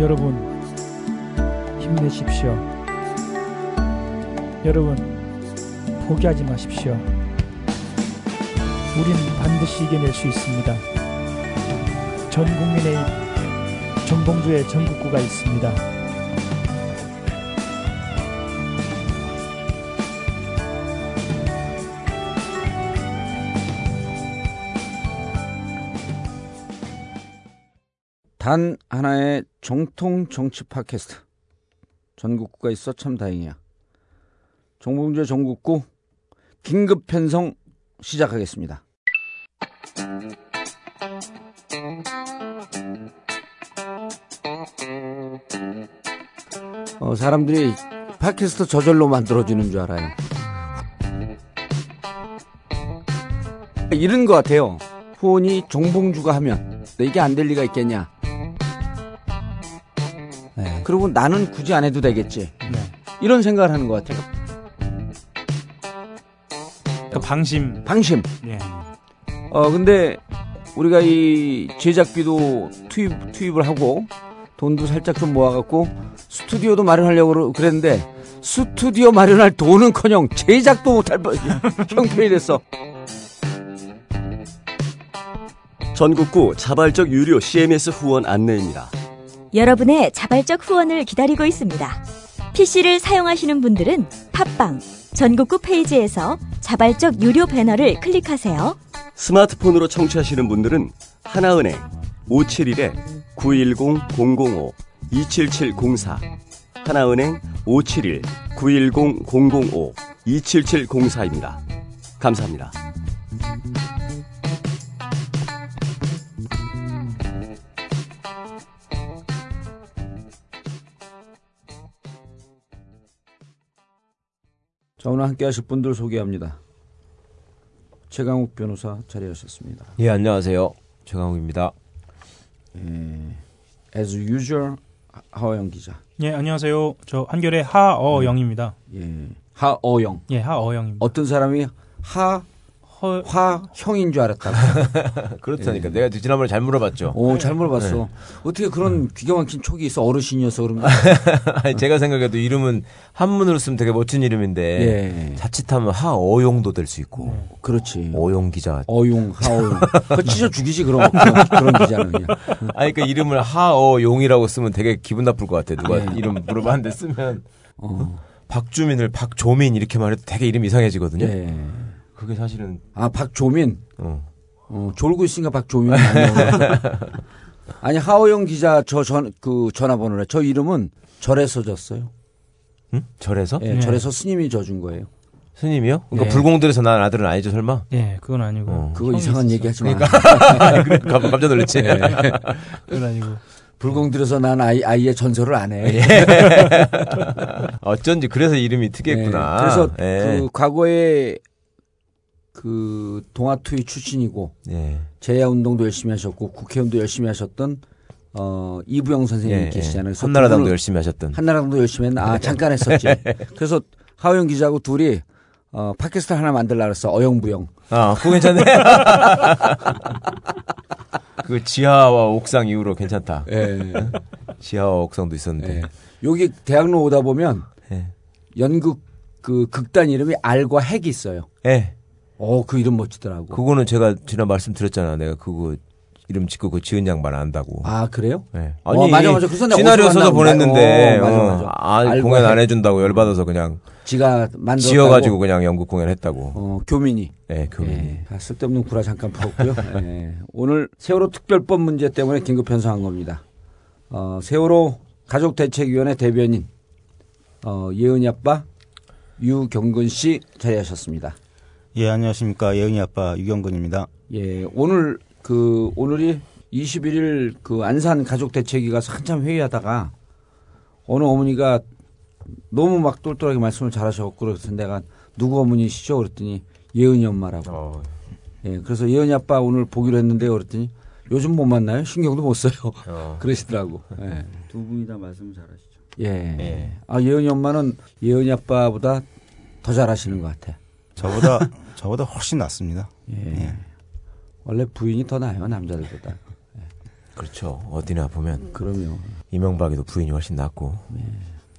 여러분 힘내십시오. 여러분 포기하지 마십시오. 우린 반드시 이겨낼 수 있습니다. 전 국민의 정봉주의 전국구가 있습니다. 단 하나의 정통 정치 팟캐스트. 전국구가 있어 참 다행이야. 정봉주의 전국구 긴급 편성 시작하겠습니다. 어, 사람들이 팟캐스트 저절로 만들어지는 줄 알아요. 이런 것 같아요. 후원이 정봉주가 하면 이게 안 될 리가 있겠냐. 네. 그리고 나는 굳이 안 해도 되겠지. 네. 이런 생각을 하는 것 같아요. 그 방심. 방심. 예. 어 근데 우리가 이 제작비도 투입 투입을 하고 돈도 살짝 좀 모아갖고 스튜디오도 마련하려고 그랬는데 스튜디오 마련할 돈은 커녕 제작도 못할 뻔- 형편이 됐어. 전국구 자발적 유료 CMS 후원 안내입니다. 여러분의 자발적 후원을 기다리고 있습니다. PC를 사용하시는 분들은 팟빵 전국구 페이지에서 자발적 유료 배너를 클릭하세요. 스마트폰으로 청취하시는 분들은 하나은행 571-910-005-27704 하나은행 571-910-005-27704입니다. 감사합니다. 자 오늘 함께 하실 분들 소개합니다. 최강욱 변호사 자리하셨습니다. 예, 안녕하세요. 최강욱입니다. As usual 하호영 기자. 예, 안녕하세요. 저 한결의 하어영입니다. 예. 하어영. 예, 하어영입니다. 어떤 사람이 하 허, 화형인 줄 알았다. 그렇다니까. 내가 지난번에 잘 물어봤죠. 오, 잘 물어봤어. 어떻게 그런 기가 막힌 촉이 있어? 어르신이어서 그런가? 아니, 제가 생각해도 이름은 한문으로 쓰면 되게 멋진 이름인데 예. 자칫하면 하어용도 될 수 있고 그렇지. 어용 기자. 어용, 하어용. 그 찢어 죽이지, 그런, 그런, 그런 기자는 그냥. 아니 그러니까 이름을 하어용이라고 쓰면 되게 기분 나쁠 것 같아. 누가 예. 이름 물어봤는데 쓰면 어. 박주민을 박조민 이렇게 말해도 되게 이름 이상해지거든요. 예. 그게 사실은 아, 박조민. 어. 어, 졸고 있으니까 아니에요. 아니, 하어영 기자 저 전, 그 전화번호래. 저 이름은 절에서 졌어요. 응? 절에서? 예, 예. 절에서 스님이 져준 거예요. 스님이요? 그러니까 예. 불공들에서 난 아들은 아니죠 설마? 예, 그건 아니고. 어. 그거 이상한 있었어요. 얘기 하지 마. 그래, 깜- 깜짝 놀랐지. 그건 아니고. 불공 들여서 난 아이, 아이의 전설을 안 해. 어쩐지 그래서 이름이 특이했구나. 예, 그래서 예. 그 과거에 그 동아투이 출신이고 예. 제야 운동도 열심히 하셨고 국회의원도 열심히 하셨던 어 이부영 선생님이 예, 계시잖아요. 그래서 한나라당도 열심히 하셨던. 한나라당도 열심히 했나? 아 잠깐 했었지. 그래서 하우영 기자하고 둘이 어 팟캐스트 하나 만들라 그랬어. 어영부영. 아, 그거 괜찮네. 그 지하와 옥상 이후로 괜찮다. 예. 지하와 옥상도 있었는데. 예. 여기 대학로 오다 보면 예. 연극 그 극단 이름이 알과 핵이 있어요. 예. 어 그 이름 멋지더라고. 그거는 제가 지난 말씀드렸잖아. 내가 그거 이름 짓고 그 지은 양반 안다고. 아 그래요? 예. 어, 맞아, 맞아. 그래서 내가 시나리오 써서? 보냈는데, 어, 맞아, 어, 맞아. 아, 공연 안 해. 해준다고 열받아서 그냥 지가 만들었다고. 지어가지고 그냥 연극 공연 했다고. 어 교민이. 예, 교민이. 예, 아, 쓸데없는 구라 잠깐 풀었고요. 예, 오늘 세월호 특별법 문제 때문에 긴급 편성한 겁니다. 어, 세월호 가족 대책위원회 대변인 어, 예은이 아빠 유경근 씨 자리하셨습니다. 예, 안녕하십니까. 예은이 아빠 유경근입니다. 예, 오늘 그 오늘이 21일 그 안산 가족 대책위 가서 한참 회의하다가 어느 어머니가 너무 막 똘똘하게 말씀을 잘하셔갖고 그래서 내가 누구 어머니시죠? 그랬더니 예은이 엄마라고. 어, 예, 그래서 예은이 아빠 오늘 보기로 했는데요. 그랬더니 요즘 못 만나요? 신경도 못 써요. 어. 그러시더라고. 예. 두 분이 다 말씀 잘하시죠. 예. 예. 아, 예은이 엄마는 예은이 아빠보다 더 잘하시는 것 같아. 저보다 저보다 훨씬 낫습니다. 예. 예. 원래 부인이 더 나아요, 남자들보다. 예. 그렇죠. 어디나 보면 그럼요. 이명박이도 부인이 훨씬 낫고.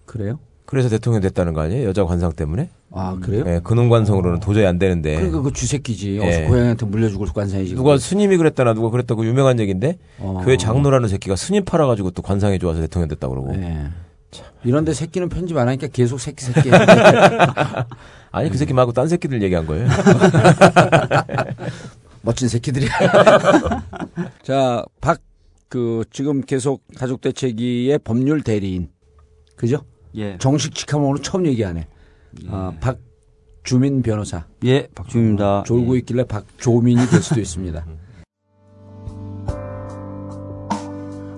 그래요? 그래서 대통령 됐다는 거 아니에요? 여자 관상 때문에? 아 그래요? 예, 근원 관성으로는 도저히 안 되는데. 그러니까 그 주새끼지. 예. 고양이한테 물려주고 관상이지. 누가 스님이 그랬다나 누가 그랬다고 유명한 얘기인데 어. 교회 장로라는 새끼가 스님 팔아가지고 또 관상이 좋아서 대통령 됐다 그러고. 예. 이런데 새끼는 편집 안 하니까 계속 새끼 새끼. 아니 그 새끼 말고 딴 새끼들 얘기한 거예요. 멋진 새끼들이야. 자, 박, 그, 지금 계속 가족 대책위의 법률 대리인. 그죠? 예. 정식 직함으로 처음 얘기하네. 아, 박주민 변호사. 예, 박주입니다. 졸고 있길래 박조민이 될 수도 있습니다.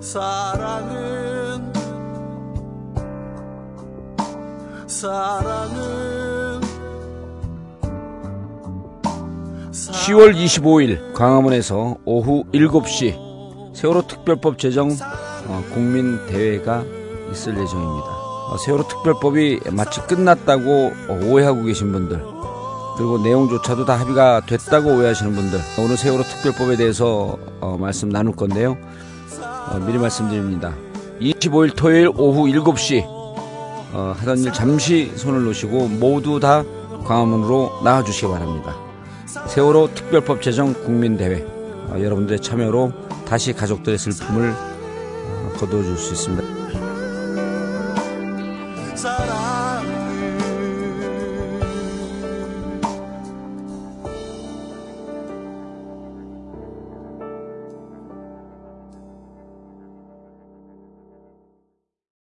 사랑은 10월 25일 광화문에서 오후 7시 세월호 특별법 제정 어, 국민대회가 있을 예정입니다. 어, 세월호 특별법이 마치 끝났다고 어, 오해하고 계신 분들 그리고 내용조차도 다 합의가 됐다고 오해하시는 분들 오늘 세월호 특별법에 대해서 어, 말씀 나눌 건데요. 어, 미리 말씀드립니다. 25일 토요일 오후 7시 어, 하던 일 잠시 손을 놓으시고 모두 다 광화문으로 나와주시기 바랍니다. 세월호 특별법 제정 국민대회 어, 여러분들의 참여로 다시 가족들의 슬픔을 어, 거두어줄 수 있습니다.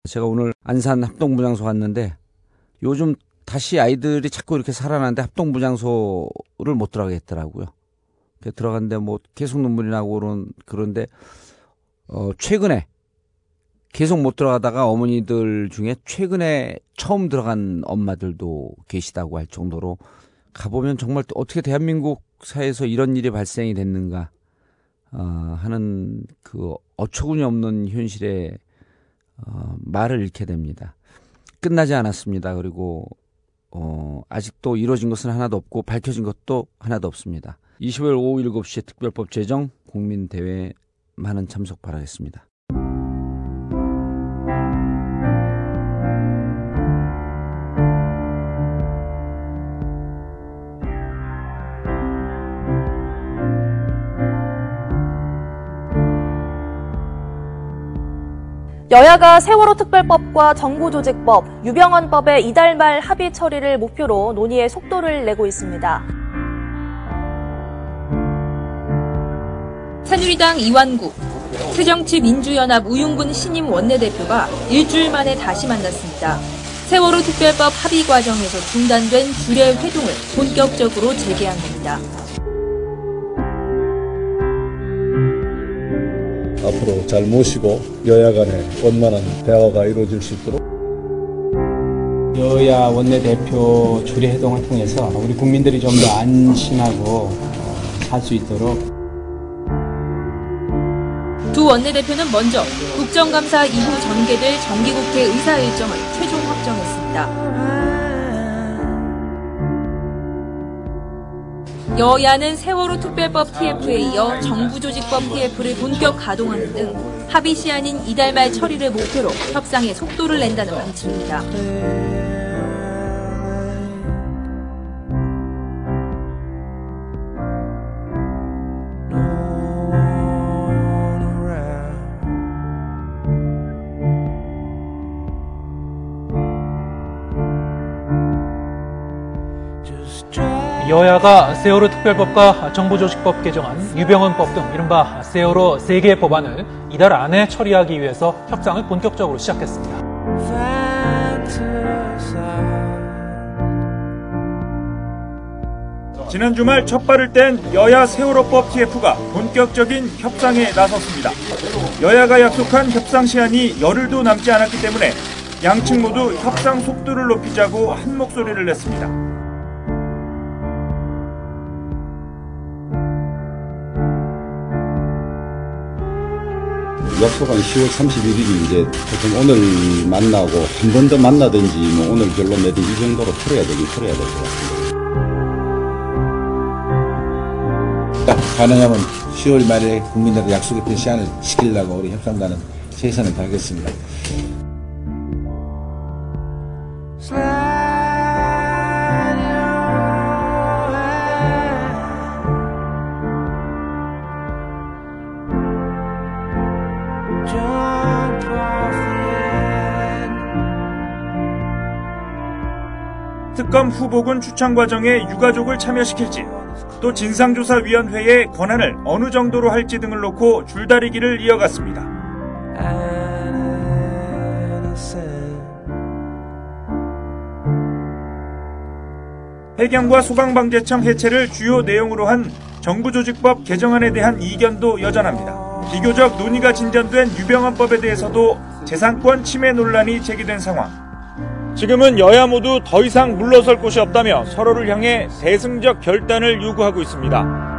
제가 오늘 안산 합동부장소 왔는데 요즘 다시 아이들이 자꾸 이렇게 살아나는데 합동부장소를 못 들어가겠더라고요. 그래서 들어갔는데 뭐 계속 눈물이 나고 그런 그런데 어 최근에 계속 못 들어가다가 어머니들 중에 최근에 처음 들어간 엄마들도 계시다고 할 정도로 가보면 정말 또 어떻게 대한민국 사회에서 이런 일이 발생이 됐는가 어, 하는 그 어처구니 없는 현실에 어, 말을 잃게 됩니다. 끝나지 않았습니다. 그리고 어, 아직도 이루어진 것은 하나도 없고 밝혀진 것도 하나도 없습니다. 20일 오후 7시에 특별법 제정 국민대회 많은 참석 바라겠습니다. 여야가 세월호 특별법과 정부조직법, 유병헌법의 이달 말 합의 처리를 목표로 논의에 속도를 내고 있습니다. 새누리당 이완구, 새정치민주연합 우윤근 신임 원내대표가 일주일 만에 다시 만났습니다. 세월호 특별법 합의 과정에서 중단된 주례 회동을 본격적으로 재개한 겁니다. 앞으로 잘 모시고 여야 간에 원만한 대화가 이루어질 수 있도록 여야 원내대표 주례회동을 통해서 우리 국민들이 좀 더 안심하고 살 수 있도록 두 원내대표는 먼저 국정감사 이후 전개될 정기국회 의사 일정을 최종 확정했습니다. 여야는 세월호 특별법 TF에 이어 정부조직법 TF를 본격 가동하는 등 합의 시한인 이달 말 처리를 목표로 협상에 속도를 낸다는 방침입니다. 여야가 세월호 특별법과 정부조직법 개정안, 유병헌법 등 이른바 세월호 세개 법안을 이달 안에 처리하기 위해서 협상을 본격적으로 시작했습니다. 지난 주말 첫 발을 뗀 여야 세월호법 TF가 본격적인 협상에 나섰습니다. 여야가 약속한 협상 시한이 열흘도 남지 않았기 때문에 양측 모두 협상 속도를 높이자고 한 목소리를 냈습니다. 약속한 10월 31일이 이제 보통 오늘 만나고 한 번 더 만나든지 뭐 오늘 결론 내든 이 정도로 풀어야 되긴 풀어야 될 것 같습니다. 가능하면 10월 말에 국민들의 약속했던 시한을 지키려고 우리 협상단은 최선을 다하겠습니다. 특검 후보군 추천 과정에 유가족을 참여시킬지 또 진상조사위원회의 권한을 어느 정도로 할지 등을 놓고 줄다리기를 이어갔습니다. 해경과 소방방재청 해체를 주요 내용으로 한 정부조직법 개정안에 대한 이견도 여전합니다. 비교적 논의가 진전된 유병헌법에 대해서도 재산권 침해 논란이 제기된 상황. 지금은 여야 모두 더 이상 물러설 곳이 없다며 서로를 향해 대승적 결단을 요구하고 있습니다.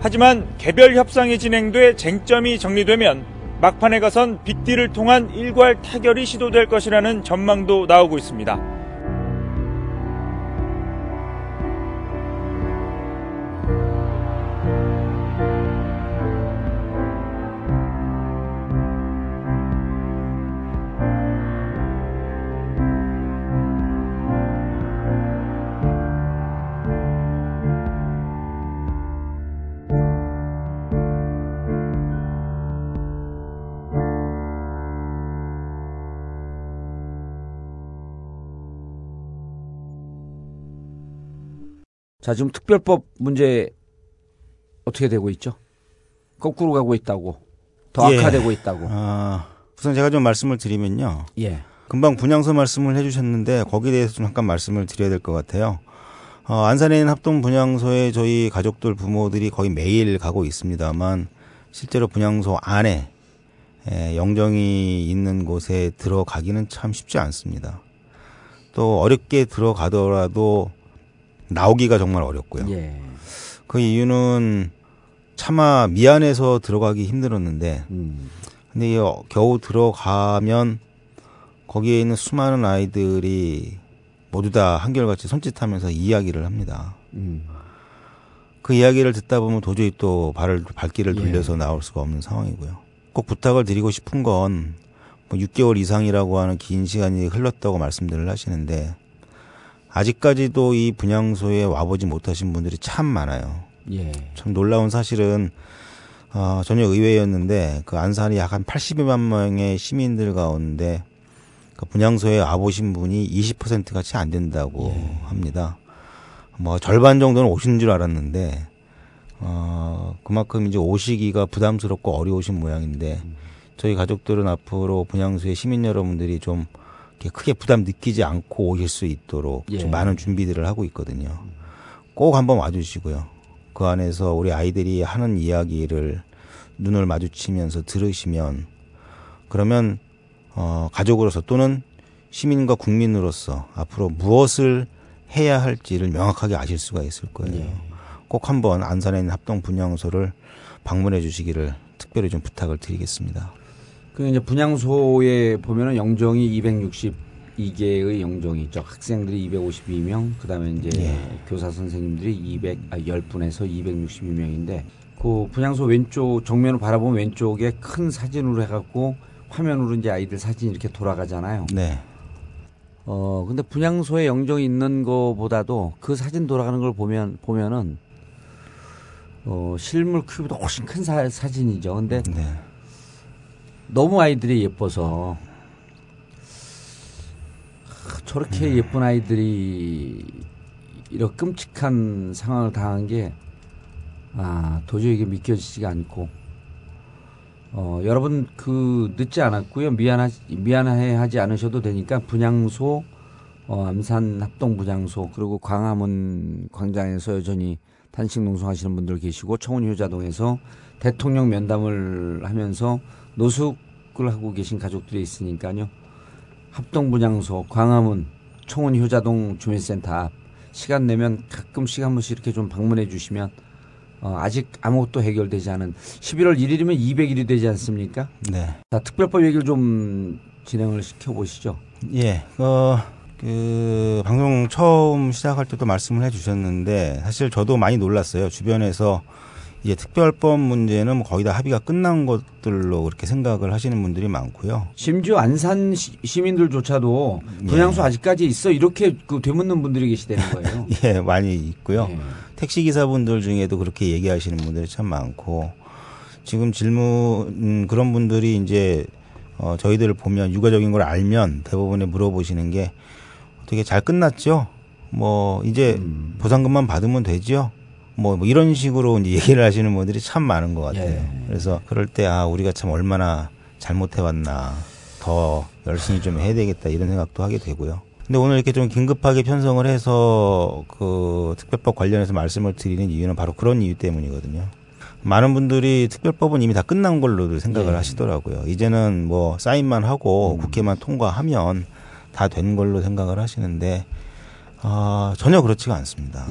하지만 개별 협상이 진행돼 쟁점이 정리되면 막판에 가선 빅딜을 통한 일괄 타결이 시도될 것이라는 전망도 나오고 있습니다. 자, 지금 특별법 문제 어떻게 되고 있죠? 거꾸로 가고 있다고. 더 예. 악화되고 있다고. 아, 우선 제가 좀 말씀을 드리면요. 예. 금방 분양소 말씀을 해주셨는데 거기에 대해서 좀 잠깐 말씀을 드려야 될 것 같아요. 어, 안산에 있는 합동 분양소에 저희 가족들 부모들이 거의 매일 가고 있습니다만 실제로 분양소 안에 에, 영정이 있는 곳에 들어가기는 참 쉽지 않습니다. 또 어렵게 들어가더라도 나오기가 정말 어렵고요. 예. 그 이유는 차마 미안해서 들어가기 힘들었는데, 음. 근데 이 겨우 들어가면 거기에 있는 수많은 아이들이 모두 다 한결같이 손짓하면서 이야기를 합니다. 음. 그 이야기를 듣다 보면 도저히 또 발을 발길을 예. 돌려서 나올 수가 없는 상황이고요. 꼭 부탁을 드리고 싶은 건뭐 6개월 이상이라고 하는 긴 시간이 흘렀다고 말씀들을 하시는데 아직까지도 이 분양소에 와보지 못하신 분들이 참 많아요. 예. 참 놀라운 사실은 어, 전혀 의외였는데 그 안산이 약 한 80여만 명의 시민들 가운데 그 분양소에 와보신 분이 20% 같이 안 된다고 합니다. 뭐 절반 정도는 오신 줄 알았는데 어, 그만큼 이제 오시기가 부담스럽고 어려우신 모양인데 저희 가족들은 앞으로 분양소의 시민 여러분들이 좀 크게 부담 느끼지 않고 오실 수 있도록 예. 좀 많은 준비들을 하고 있거든요. 꼭 한번 와주시고요. 그 안에서 우리 아이들이 하는 이야기를 눈을 마주치면서 들으시면 그러면 어, 가족으로서 또는 시민과 국민으로서 앞으로 무엇을 해야 할지를 명확하게 아실 수가 있을 거예요. 꼭 한번 안산에 있는 합동 분양소를 방문해 주시기를 특별히 좀 부탁을 드리겠습니다. 그 이제 분양소에 보면은 영정이 262개의 영정이 있죠. 학생들이 252명, 그다음에 이제 예. 교사 선생님들이 200 아, 10분에서 262명인데 그 분양소 왼쪽 정면을 바라보면 왼쪽에 큰 사진으로 해갖고 화면으로 이제 아이들 사진 이렇게 돌아가잖아요. 네. 어 근데 분양소에 영정이 있는 거보다도 그 사진 돌아가는 걸 보면 보면은 어 실물 크기보다 훨씬 큰 사, 사진이죠. 근데 네. 너무 아이들이 예뻐서. 하, 저렇게 예쁜 아이들이 이렇게 끔찍한 상황을 당한 게 아, 도저히 이게 믿겨지지가 않고. 어, 여러분 그 늦지 않았고요. 미안하 미안해 하지 않으셔도 되니까 분양소 어, 암산 합동 분양소 그리고 광화문 광장에서 여전히 단식 농성하시는 분들 계시고 청운 효자동에서 대통령 면담을 하면서 노숙을 하고 계신 가족들이 있으니까요. 합동 분양소 광화문 청운 효자동 주민센터 앞 시간 내면 가끔씩 한 번씩 이렇게 좀 방문해 주시면 어, 아직 아무것도 해결되지 않은 11월 1일이면 200일이 되지 않습니까? 네. 자, 특별법 얘기를 좀 진행을 시켜 보시죠. 예, 어, 그 방송 처음 시작할 때도 말씀을 해 주셨는데 사실 저도 많이 놀랐어요. 주변에서 이제 특별법 문제는 뭐 거의 다 합의가 끝난 것들로 그렇게 생각을 하시는 분들이 많고요. 심지어 안산 시, 시민들조차도 예. 분양소 아직까지 있어 이렇게 그 되묻는 분들이 계시다는 거예요. 예, 많이 있고요. 예. 택시 기사분들 중에도 그렇게 얘기하시는 분들이 참 많고 지금 질문 음, 그런 분들이 이제 어, 저희들을 보면 육아적인 걸 알면 대부분에 물어보시는 게 되게 잘 끝났죠. 뭐 이제 음. 보상금만 받으면 되죠. 뭐, 뭐 이런 식으로 이제 얘기를 하시는 분들이 참 많은 것 같아요. 예. 그래서 그럴 때 아 우리가 참 얼마나 잘못해왔나 더 열심히 좀 해야 되겠다 이런 생각도 하게 되고요. 근데 오늘 이렇게 좀 긴급하게 편성을 해서 그 특별법 관련해서 말씀을 드리는 이유는 바로 그런 이유 때문이거든요. 많은 분들이 특별법은 이미 다 끝난 걸로들 생각을 예. 하시더라고요. 이제는 뭐 사인만 하고 국회만 통과하면 다 된 걸로 생각을 하시는데 아 전혀 그렇지가 않습니다.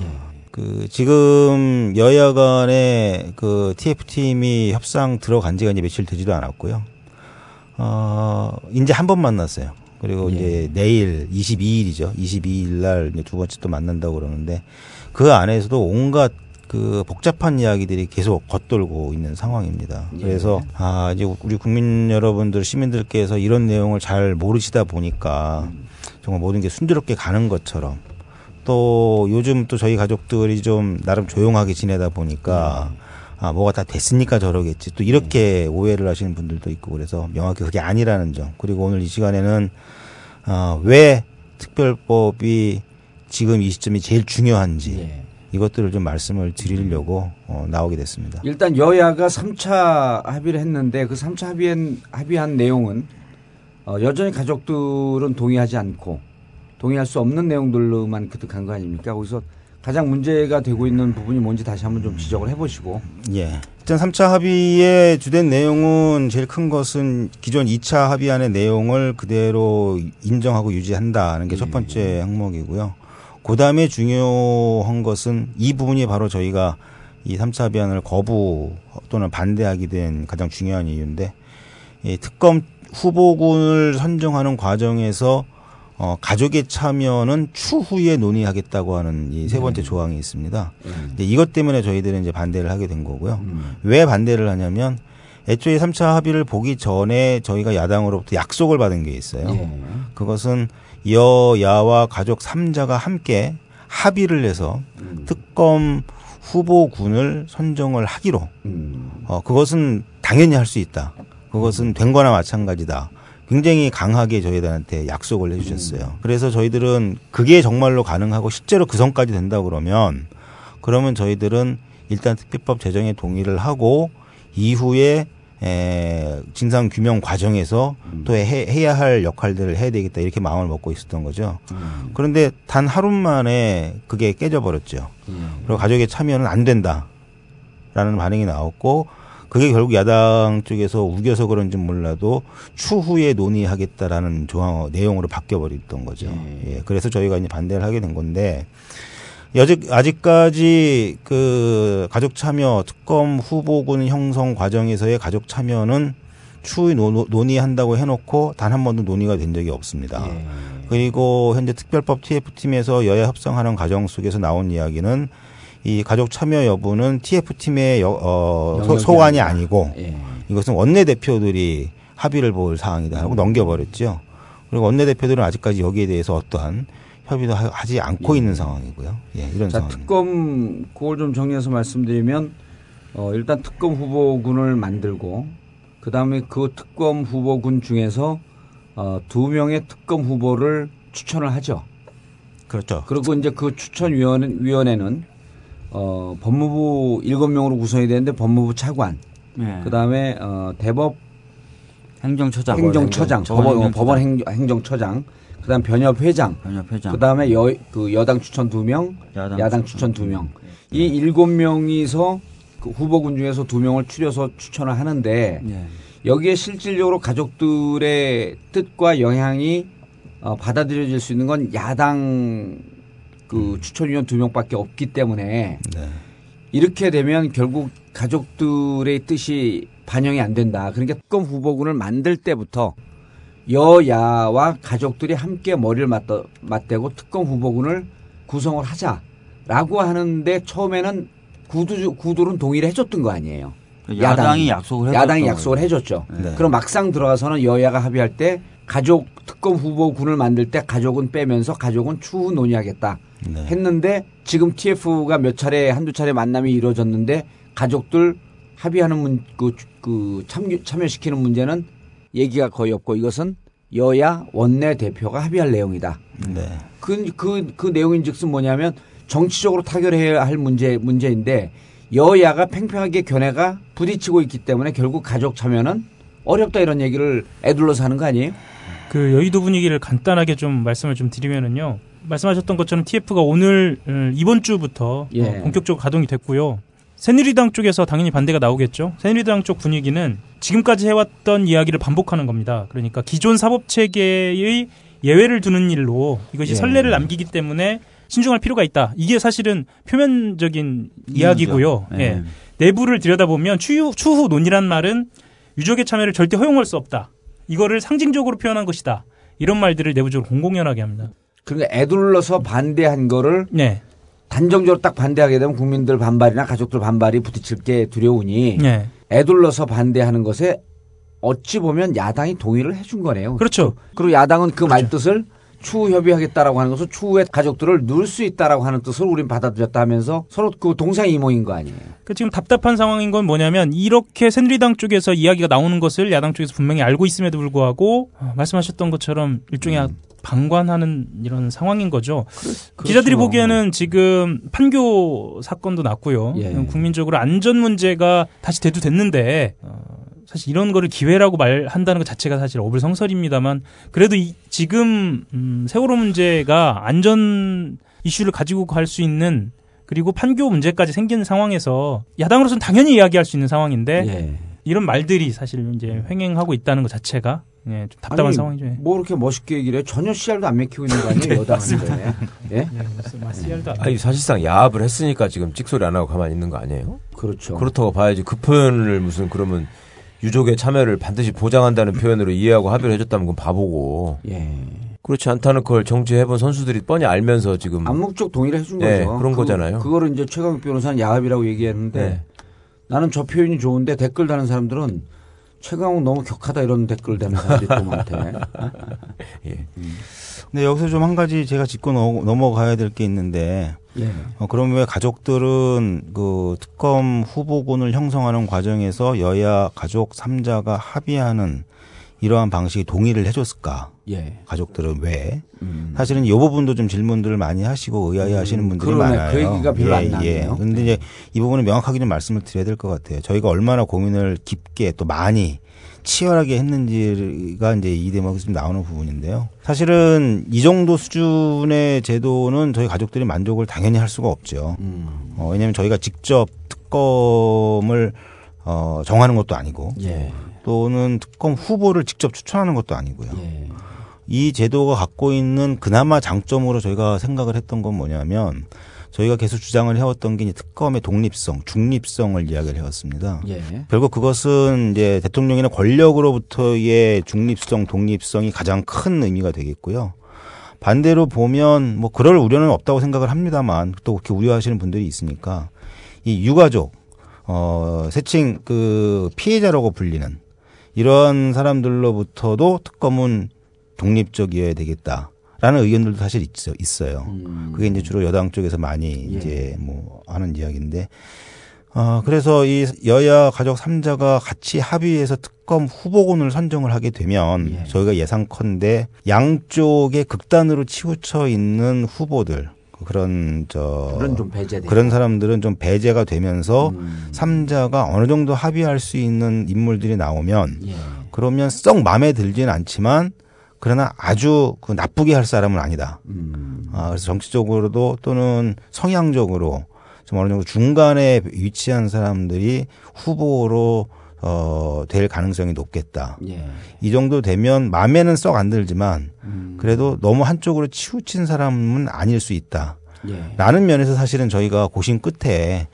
그 지금 여야 간의 그 TF 팀이 협상 들어간 지가 이제 며칠 되지도 않았고요. 어 이제 한 번 만났어요. 그리고 이제 내일 22일이죠. 22일 날 두 번째 또 만난다고 그러는데 그 안에서도 온갖 그 복잡한 이야기들이 계속 겉돌고 있는 상황입니다. 그래서 아 이제 우리 국민 여러분들 시민들께서 이런 내용을 잘 모르시다 보니까 정말 모든 게 순조롭게 가는 것처럼 또 요즘 또 저희 가족들이 좀 나름 조용하게 지내다 보니까 아 뭐가 다 됐으니까 저러겠지. 또 이렇게 오해를 하시는 분들도 있고 그래서 명확히 그게 아니라는 점. 그리고 오늘 이 시간에는 아왜 특별법이 지금 이 시점이 제일 중요한지 이것들을 좀 말씀을 드리려고 어, 나오게 됐습니다. 일단 여야가 3차 합의를 했는데 그 3차 합의한, 합의한 내용은 어, 여전히 가족들은 동의하지 않고 동의할 수 없는 내용들로만 그득한 거 아닙니까? 거기서 가장 문제가 되고 있는 부분이 뭔지 다시 한번 좀 지적을 해보시고. 예. 일단 3차 합의의 주된 내용은 제일 큰 것은 기존 2차 합의안의 내용을 그대로 인정하고 유지한다는 게 첫 번째 항목이고요. 그 다음에 중요한 것은 이 부분이 바로 저희가 이 3차 합의안을 거부 또는 반대하게 된 가장 중요한 이유인데 이 특검 후보군을 선정하는 과정에서 어, 가족의 참여는 추후에 논의하겠다고 하는 이 세 번째 조항이 있습니다. 이제 이것 때문에 저희들은 이제 반대를 하게 된 거고요. 왜 반대를 하냐면 애초에 3차 합의를 보기 전에 저희가 야당으로부터 약속을 받은 게 있어요. 예. 그것은 여야와 가족 3자가 함께 합의를 해서 특검 후보군을 선정을 하기로 어, 그것은 당연히 할 수 있다. 그것은 된 거나 마찬가지다. 굉장히 강하게 저희들한테 약속을 해주셨어요. 그래서 저희들은 그게 정말로 가능하고 실제로 그 선까지 된다 그러면 그러면 저희들은 일단 특별법 제정에 동의를 하고 이후에 에, 진상 규명 과정에서 또 해, 해야 할 역할들을 해야 되겠다 이렇게 마음을 먹고 있었던 거죠. 그런데 단 하루 만에 그게 깨져버렸죠. 그리고 가족의 참여는 안 된다라는 반응이 나왔고 그게 결국 야당 쪽에서 우겨서 그런지 몰라도 추후에 논의하겠다라는 조항 내용으로 바뀌어 버렸던 거죠. 예. 그래서 저희가 이제 반대를 하게 된 건데 여직 아직까지 그 가족 참여 특검 후보군 형성 과정에서의 가족 참여는 추후에 노, 논의한다고 해놓고 단 한 번도 논의가 된 적이 없습니다. 그리고 현재 특별법 TF팀에서 여야 협상하는 과정 속에서 나온 이야기는 이 가족 참여 여부는 TF팀의 여, 어, 소, 소관이. 아니고 예. 이것은 원내대표들이 합의를 볼 사항이다 하고 넘겨버렸죠. 그리고 원내대표들은 아직까지 여기에 대해서 어떠한 협의도 하- 하지 않고 있는 상황이고요. 예, 이런 자, 상황. 특검 그걸 좀 정리해서 말씀드리면 어, 일단 특검 후보군을 만들고 그 다음에 그 특검 후보군 중에서 어, 두 명의 특검 후보를 추천을 하죠. 그렇죠. 그리고 이제 그 추천 위원 위원회는 어, 법무부 일곱 명으로 구성이 되는데 법무부 차관, 네. 그 다음에 어, 대법 행정처장. 행정처장, 법원 법원, 행정처장. 법원 행, 행정 처장, 그다음 변협 회장, 변협 회장. 그다음에 여, 그 여당 추천 두 명, 야당 야당, 추천 두 명. 이 일곱 명이서 그 후보군 중에서 두 명을 추려서 추천을 하는데 네. 여기에 실질적으로 가족들의 뜻과 영향이 어, 받아들여질 수 있는 건 야당 그 추천위원 두 명밖에 없기 때문에 이렇게 되면 결국 가족들의 뜻이 반영이 안 된다. 그러니까 특검 후보군을 만들 때부터 여야와 가족들이 함께 머리를 맞대, 맞대고 특검 후보군을 구성을 하자라고 하는데 처음에는 구두 구들은 동의를 해줬던 거 아니에요. 야당이 약속을 야당이 약속을 해줬죠. 네. 그럼 막상 들어가서는 여야가 합의할 때 가족 특검 후보군을 만들 때 가족은 빼면서 가족은 추후 논의하겠다 네. 했는데 지금 TF가 몇 차례 한두 차례 만남이 이루어졌는데 가족들 합의하는 문, 그, 그 참여, 참여시키는 문제는 얘기가 거의 없고 이것은 여야 원내 대표가 합의할 내용이다. 네. 그, 그, 그 내용인 즉슨 뭐냐면 정치적으로 타결해야 할 문제, 문제인데 여야가 팽팽하게 견해가 부딪히고 있기 때문에 결국 가족 참여는 어렵다 이런 얘기를 애둘러서 하는 거 아니에요? 그 여의도 분위기를 간단하게 좀 말씀을 좀 드리면은요. 말씀하셨던 것처럼 TF가 오늘 음, 이번 주부터 예. 어, 본격적으로 가동이 됐고요. 새누리당 쪽에서 당연히 반대가 나오겠죠. 새누리당 쪽 분위기는 지금까지 해왔던 이야기를 반복하는 겁니다. 그러니까 기존 사법 체계의 예외를 두는 일로 이것이 예. 선례를 남기기 때문에 신중할 필요가 있다. 이게 사실은 표면적인 이야기고요. 예. 예. 내부를 들여다보면 추후, 추후 논의란 말은 유족의 참여를 절대 허용할 수 없다. 이거를 상징적으로 표현한 것이다. 이런 말들을 내부적으로 공공연하게 합니다. 그러니까 애둘러서 반대한 거를 네. 단정적으로 딱 반대하게 되면 국민들 반발이나 가족들 반발이 부딪힐 게 두려우니 네. 애둘러서 반대하는 것에 어찌 보면 야당이 동의를 해준 거네요. 그렇죠. 그리고 야당은 그 말뜻을 추후 협의하겠다라고 하는 것을 추후에 가족들을 누를 수 있다라고 하는 뜻을 우린 받아들였다 하면서 서로 그 동상 이모인 거 아니에요. 그 지금 답답한 상황인 건 뭐냐면 이렇게 새누리당 쪽에서 이야기가 나오는 것을 야당 쪽에서 분명히 알고 있음에도 불구하고 어, 말씀하셨던 것처럼 일종의 방관하는 이런 상황인 거죠. 기자들이 그렇죠. 보기에는 지금 판교 사건도 났고요. 예. 국민적으로 안전 문제가 다시 대두됐는데 어, 사실 이런 거를 기회라고 말한다는 것 자체가 사실 어불성설입니다만 그래도 이, 지금 음, 세월호 문제가 안전 이슈를 가지고 갈 수 있는 그리고 판교 문제까지 생긴 상황에서 야당으로서는 당연히 이야기할 수 있는 상황인데 예. 이런 말들이 사실 이제 횡행하고 있다는 것 자체가 예, 좀 답답한 아니, 상황이죠. 예. 뭐 이렇게 멋있게 얘기를 해. 전혀 씨알도 안 맥히고 있는 거 아니에요, 네, 여당한테. 예? 씨알도 안 아니 사실상 야합을 했으니까 지금 찍소리 안 하고 가만히 있는 거 아니에요? 그렇죠. 그렇다고 봐야지 그 표현을 무슨 그러면 유족의 참여를 반드시 보장한다는 표현으로 이해하고 합의를 해줬다면 그건 바보고. 예. 그렇지 않다는 걸 정치해본 선수들이 뻔히 알면서 지금 암묵적 동의를 해준 네, 거죠. 그런 그- 거잖아요. 그거를 이제 최강욱 변호사는 야합이라고 얘기했는데 네. 나는 저 표현이 좋은데 댓글 다는 사람들은 최강욱 너무 격하다 이런 댓글 다는 사람들이 또 많대. 예. 근데 여기서 좀 한 가지 제가 짚고 넘어- 넘어가야 될 게 있는데 예. 어, 그럼 왜 가족들은 그 특검 후보군을 형성하는 과정에서 여야 가족 3자가 합의하는 이러한 방식에 동의를 해줬을까? 예. 가족들은 왜? 음. 사실은 이 부분도 좀 질문들을 많이 하시고 의아해하시는 음, 분들이 그러네. 많아요. 그 얘기가 별로 예, 안 나왔네요. 예. 근데 이제 이 부분은 명확하게 좀 말씀을 드려야 될 것 같아요. 저희가 얼마나 고민을 깊게 또 많이 치열하게 했는지가 이제 이 대목에서 좀 나오는 부분인데요. 사실은 이 정도 수준의 제도는 저희 가족들이 만족을 당연히 할 수가 없죠. 음. 어, 왜냐하면 저희가 직접 특검을 어, 정하는 것도 아니고 예. 또는 특검 후보를 직접 추천하는 것도 아니고요. 예. 이 제도가 갖고 있는 그나마 장점으로 저희가 생각을 했던 건 뭐냐면 저희가 계속 주장을 해왔던 게 특검의 독립성, 중립성을 이야기를 해왔습니다. 예. 결국 그것은 이제 대통령이나 권력으로부터의 중립성, 독립성이 가장 큰 의미가 되겠고요. 반대로 보면 뭐 그럴 우려는 없다고 생각을 합니다만 또 그렇게 우려하시는 분들이 있으니까 이 유가족, 어, 세칭 그 피해자라고 불리는 이러한 사람들로부터도 특검은 독립적이어야 되겠다 라는 의견들도 사실 있어, 있어요. 음. 그게 이제 주로 여당 쪽에서 많이 이제 뭐 하는 이야기인데 어, 그래서 이 여야 가족 3자가 같이 합의해서 특검 후보군을 선정을 하게 되면 저희가 예상컨대 양쪽에 극단으로 치우쳐 있는 후보들 그런 저 그런 좀 배제돼. 그런 사람들은 좀 배제가 되면서 음. 삼자가 어느 정도 합의할 수 있는 인물들이 나오면 예. 그러면 썩 마음에 들지는 않지만 그러나 아주 그 나쁘게 할 사람은 아니다. 음. 아, 그래서 정치적으로도 또는 성향적으로 좀 어느 정도 중간에 위치한 사람들이 후보로 어, 될 가능성이 높겠다. 예. 이 정도 되면 마음에는 썩 안 들지만 음. 그래도 너무 한쪽으로 치우친 사람은 아닐 수 있다. 예. 라는 면에서 사실은 저희가 고심 끝에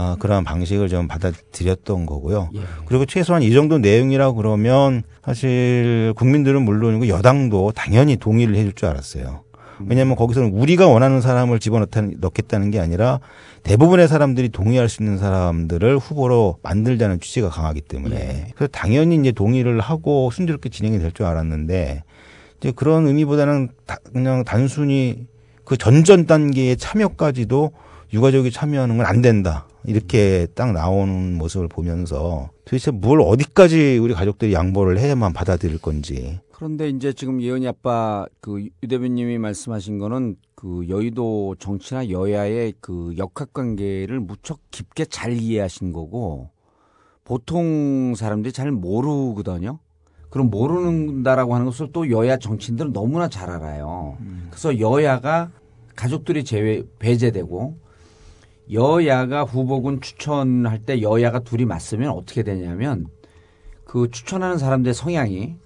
어, 그런 방식을 좀 받아들였던 거고요. 그리고 최소한 이 정도 내용이라 그러면 사실 국민들은 물론이고 여당도 당연히 동의를 해줄 줄 알았어요. 왜냐하면 거기서는 우리가 원하는 사람을 집어넣겠다는 게 아니라 대부분의 사람들이 동의할 수 있는 사람들을 후보로 만들자는 취지가 강하기 때문에 그래서 당연히 이제 동의를 하고 순조롭게 진행이 될 줄 알았는데 이제 그런 의미보다는 다- 그냥 단순히 그 전전 단계의 참여까지도 유가족이 참여하는 건 안 된다. 이렇게 딱 나오는 모습을 보면서 도대체 뭘 어디까지 우리 가족들이 양보를 해야만 받아들일 건지. 그런데 이제 지금 예은이 아빠 그 유 대표님이 말씀하신 거는 그 여의도 정치나 여야의 그 역학 관계를 무척 깊게 잘 이해하신 거고 보통 사람들이 잘 모르거든요. 그럼 모르는다라고 하는 것을 또 여야 정치인들은 너무나 잘 알아요. 그래서 여야가 가족들이 제외 배제되고 여야가 후보군 추천할 때 여야가 둘이 맞으면 어떻게 되냐면 그 추천하는 사람들의 성향이